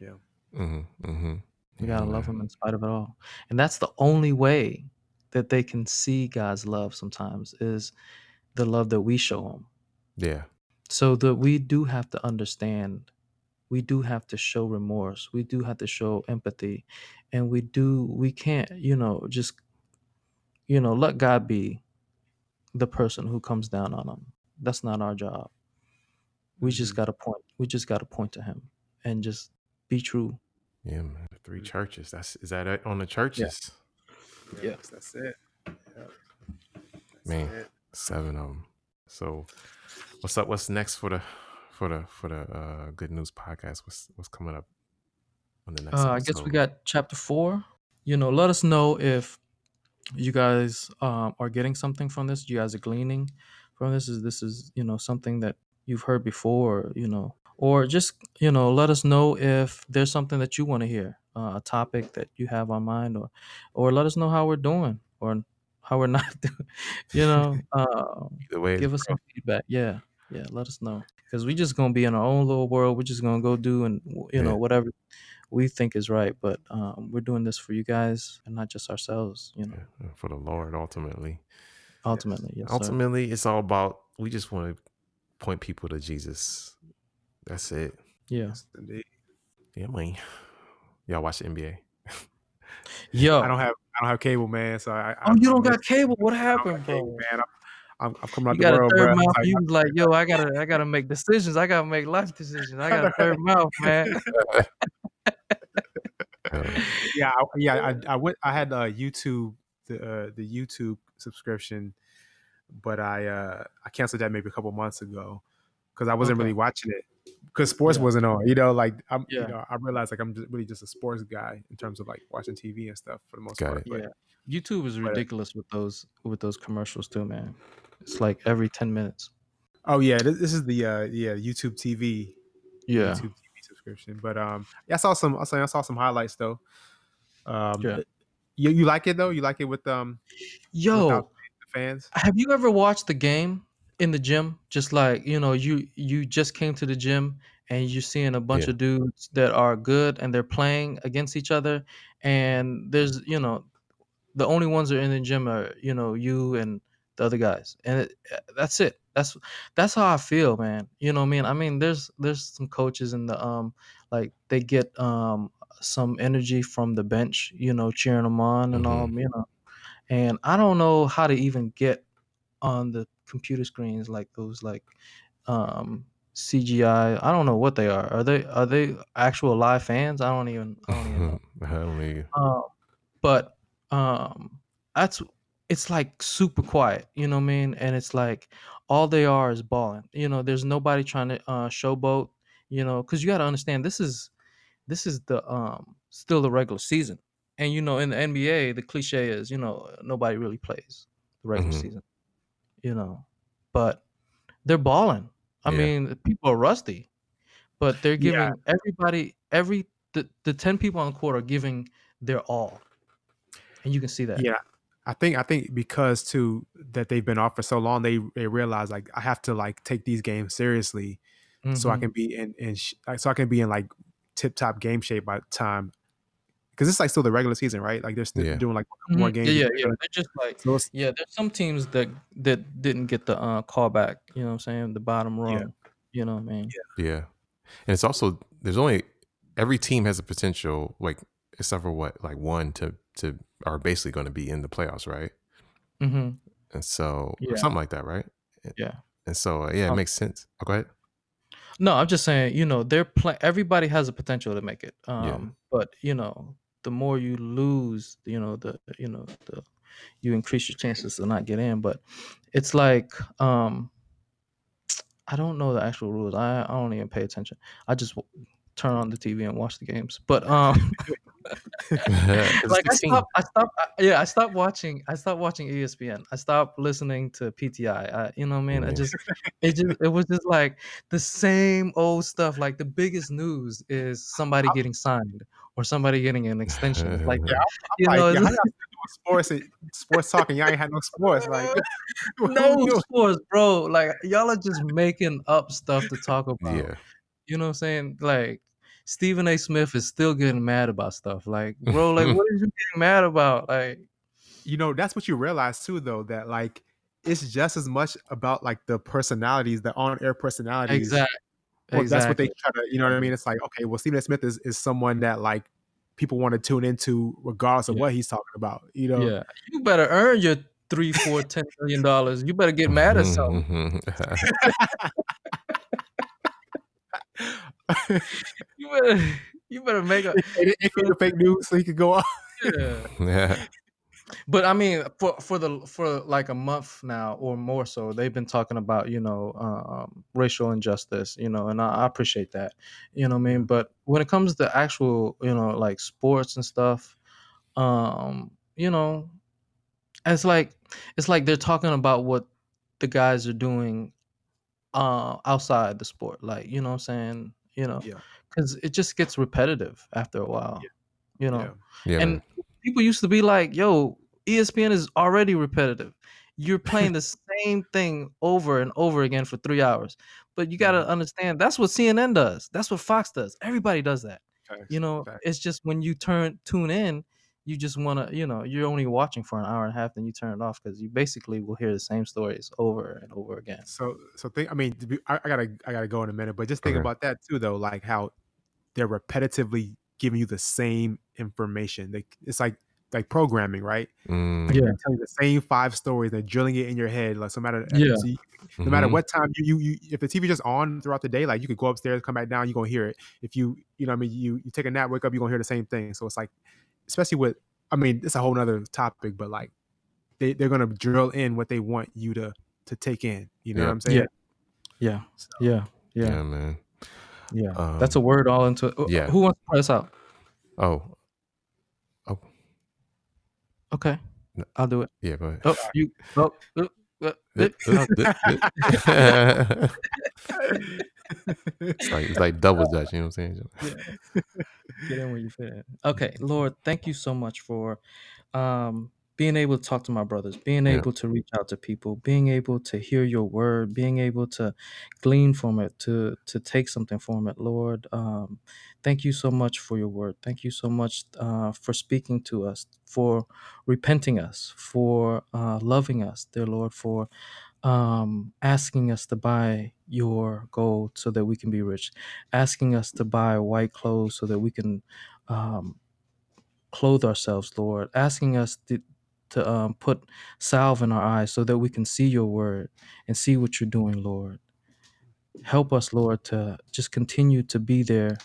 Yeah. Mm-hmm. Mm-hmm. You gotta love him in spite of it all. And that's the only way that they can see God's love sometimes is the love that we show them. Yeah. So that we do have to understand, we do have to show remorse, we do have to show empathy, and we do we can't, you know, just you know, let God be the person who comes down on them. That's not our job. We just Mhm. gotta point. We just gotta point to Him and just be true. Yeah, man. The three churches. That's is that it on the churches? Yeah. Yes, that's it. Yeah. That's Man. it. Seven of them. So, what's up? What's next for the for the for the uh, Good News podcast? What's what's coming up on the next? Uh, I guess we got chapter four. You know, let us know if you guys um, are getting something from this. You guys are gleaning from this. Is this is you know something that you've heard before? You know, or just you know, let us know if there's something that you want to hear, uh, a topic that you have on mind, or or let us know how we're doing or how we're not doing. You know, uh, Either way, give us some feedback. Yeah, yeah, let us know because we just gonna be in our own little world. We're just gonna go do and you know whatever we think is right. But um, we're doing this for you guys and not just ourselves. You know, yeah, for the Lord ultimately. ultimately, yes, sir. ultimately, it's all about we just want to point people to Jesus. That's it. Yeah. Yeah, man. Y'all watch the NBA? Yo. I don't have I don't have cable, man. So I. I oh, you don't got cable? What happened, cable, man. I'm, I'm, coming out You the got a third bro. mouth. Like, You was like, yo, I gotta, I gotta make decisions. I gotta make life decisions. I got a third mouth, man. Yeah, I, yeah. I, I went. I had uh, YouTube the uh, the YouTube subscription, but I uh, I canceled that maybe a couple months ago because I wasn't Okay. really watching it because sports Yeah. wasn't on. You know, like I'm. Yeah. You know, I realized like I'm just, really just a sports guy in terms of like watching TV and stuff for the most Got part. it. But Yeah. YouTube is but- ridiculous with those with those commercials too, man. It's like every ten minutes. oh yeah, this, this is the uh, yeah YouTube TV Yeah. YouTube TV subscription. But um, yeah, I saw some. I saw, I saw some highlights though. Um, Yeah. you you like it though? You like it with um Yo, the fans? have you ever watched the game in the gym? Just like you know, you you just came to the gym and you're seeing a bunch Yeah. of dudes that are good and they're playing against each other, and there's you know, the only ones that are in the gym are you know you and the other guys, and it, uh, that's it. That's that's how I feel, man. You know what I mean? I mean, there's there's some coaches in the um like they get um some energy from the bench, you know, cheering them on and all, you know. And I don't know how to even get on the computer screens like those like um CGI. I don't know what they are. Are they are they actual live fans? I don't even I don't even know. I don't even. Um, but um, that's it's like super quiet, you know what I mean? And it's like all they are is balling. You know, there's nobody trying to uh, showboat. You know, because you got to understand this is this is the um still the regular season, and you know in the NBA the cliche is you know nobody really plays the regular Mhm. season. You know, but they're balling. I Yeah. mean, people are rusty, but they're Yeah. giving everybody every the, the 10 people on the court are giving their all and you can see that Yeah, I think I think because too that they've been off for so long, they they realize like I have to like take these games seriously, so I Mhm. can be in in sh- so I can be in like tip top game shape by the time because it's like still the regular season, right? Like they're still Yeah. doing like a couple more games. yeah yeah yeah they're just like So yeah there's some teams that that didn't get the uh call back you know what i'm saying the bottom rung you know what i mean Yeah. And it's also there's only every team has a potential like except for what like one to to are basically going to be in the playoffs, right? hmm And so Yeah. something like that, right? yeah And so uh, yeah, it Um, makes sense. Oh, go ahead. no i'm just saying you know they're play everybody has a potential to make it um Yeah. but you know the more you lose you know the you know the you increase your chances to not get in but it's like um i don't know the actual rules i, I don't even pay attention i just w- turn on the tv and watch the games but um like I 16. stopped, I stopped, yeah, I stopped watching. I stopped watching ESPN. I stopped listening to PTI. I, you know, what I mean, I just, it just, it was just like the same old stuff. Like the biggest news is somebody getting signed or somebody getting an extension. Like, Yeah, you like, know, yeah, it's y'all still doing sports and sports talking? Y'all ain't had no sports. Like no sports, bro. Like y'all are just making up stuff to talk about. yeah. You know what I'm saying? Like Stephen A. Smith is still getting mad about stuff. Like, bro, like, what are you getting mad about? Like, you know, that's what you realize too, though, that like it's just as much about like the personalities, the on-air personalities. exactly. Well, that's what they try to, you know what I mean? It's like, okay, well, Stephen Smith is, is someone that like people want to tune into regardless of Yeah. what he's talking about. You know, Yeah, you better earn your three, four, ten million dollars. You better get mad at something. You better, you better make a. it, it, it, fake news so he could go off. Yeah. yeah. But I mean, for for the for like a month now or more so, they've been talking about you know um, racial injustice, you know, and I, I appreciate that, you know what I mean. But when it comes to actual, you know, like sports and stuff, um, you know, it's like it's like they're talking about what the guys are doing uh outside the sport, like you know what I'm saying, you know, Yeah. because it just gets repetitive after a while, you know Yeah. Yeah. and man. People used to be like, "Yo, ESPN is already repetitive. You're playing the same thing over and over again for three hours." But you got to Mhm. understand that's what CNN does. That's what Fox does. Everybody does that. You know, it's just when you turn tune in, you just want to, you know, you're only watching for an hour and a half, then you turn it off because you basically will hear the same stories over and over again. So, so think. I mean, I, I gotta, I gotta go in a minute, but just think Okay. about that too, though. Like how they're repetitively giving you the same information. They, it's like, like programming, right? Mm, Yeah. They're telling you the same five stories. They're drilling it in your head. Like, no matter, Yeah. so you- no matter mhm. what time you, you, you, if the TV just on throughout the day, like you could go upstairs, come back down, you're gonna hear it. If you, you know, what I mean, you, you take a nap, wake up, you're gonna hear the same thing. So it's like, especially with, I mean, it's a whole nother topic, but like, they, they're gonna drill in what they want you to, to take in. You know Yeah. what I'm saying? Yeah. Yeah. Yeah. Yeah, Yeah. man. Yeah. That's a Um, word all into. it. yeah. Who wants to play us out? Oh, Okay. No. I'll do it. yeah, go ahead. Oh, you. Oh, uh, uh, uh, dip, dip. it's like it's like double dutch, you know what I'm saying? yeah. Get in where you fit in. Okay, Lord, thank you so much for um, being able to talk to my brothers, being Yeah. able to reach out to people, being able to hear your word, being able to glean from it, to to take something from it, Lord. Um, thank you so much for your word. Thank you so much uh, for speaking to us, for repenting us, for uh, loving us, dear Lord, for um, asking us to buy your gold so that we can be rich, asking us to buy white clothes so that we can um, clothe ourselves, Lord, asking us to, um, put salve in our eyes so that we can see your word and see what you're doing, Lord. Help us, Lord, to just continue to be there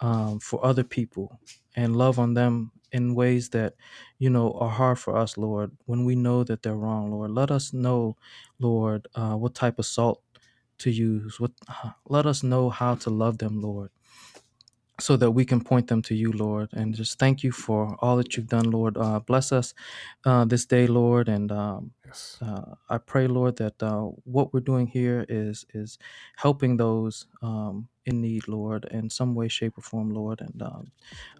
um, for other people and love on them in ways that, you know, are hard for us, Lord, when we know that they're wrong, Lord. Let us know, Lord, uh, what type of salt to use. What, let us know how to love them, Lord so that we can point them to you, Lord. And just thank you for all that you've done, Lord. Uh, bless us uh, this day, Lord. And um, Yes. uh, I pray, Lord, that uh, what we're doing here is is helping those um, in need, Lord, in some way, shape, or form, Lord. And um,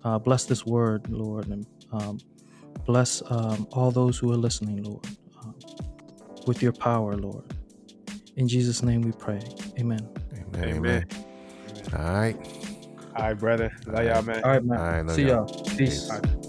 uh, bless this word, Lord, and um, bless um, all those who are listening, Lord, um, with your power, Lord. In Jesus' name we pray. Amen. Amen. Amen. Amen. All right. All right, brother. Love y'all, man. All right, man. All right, See y'all. y'all. Peace. All right.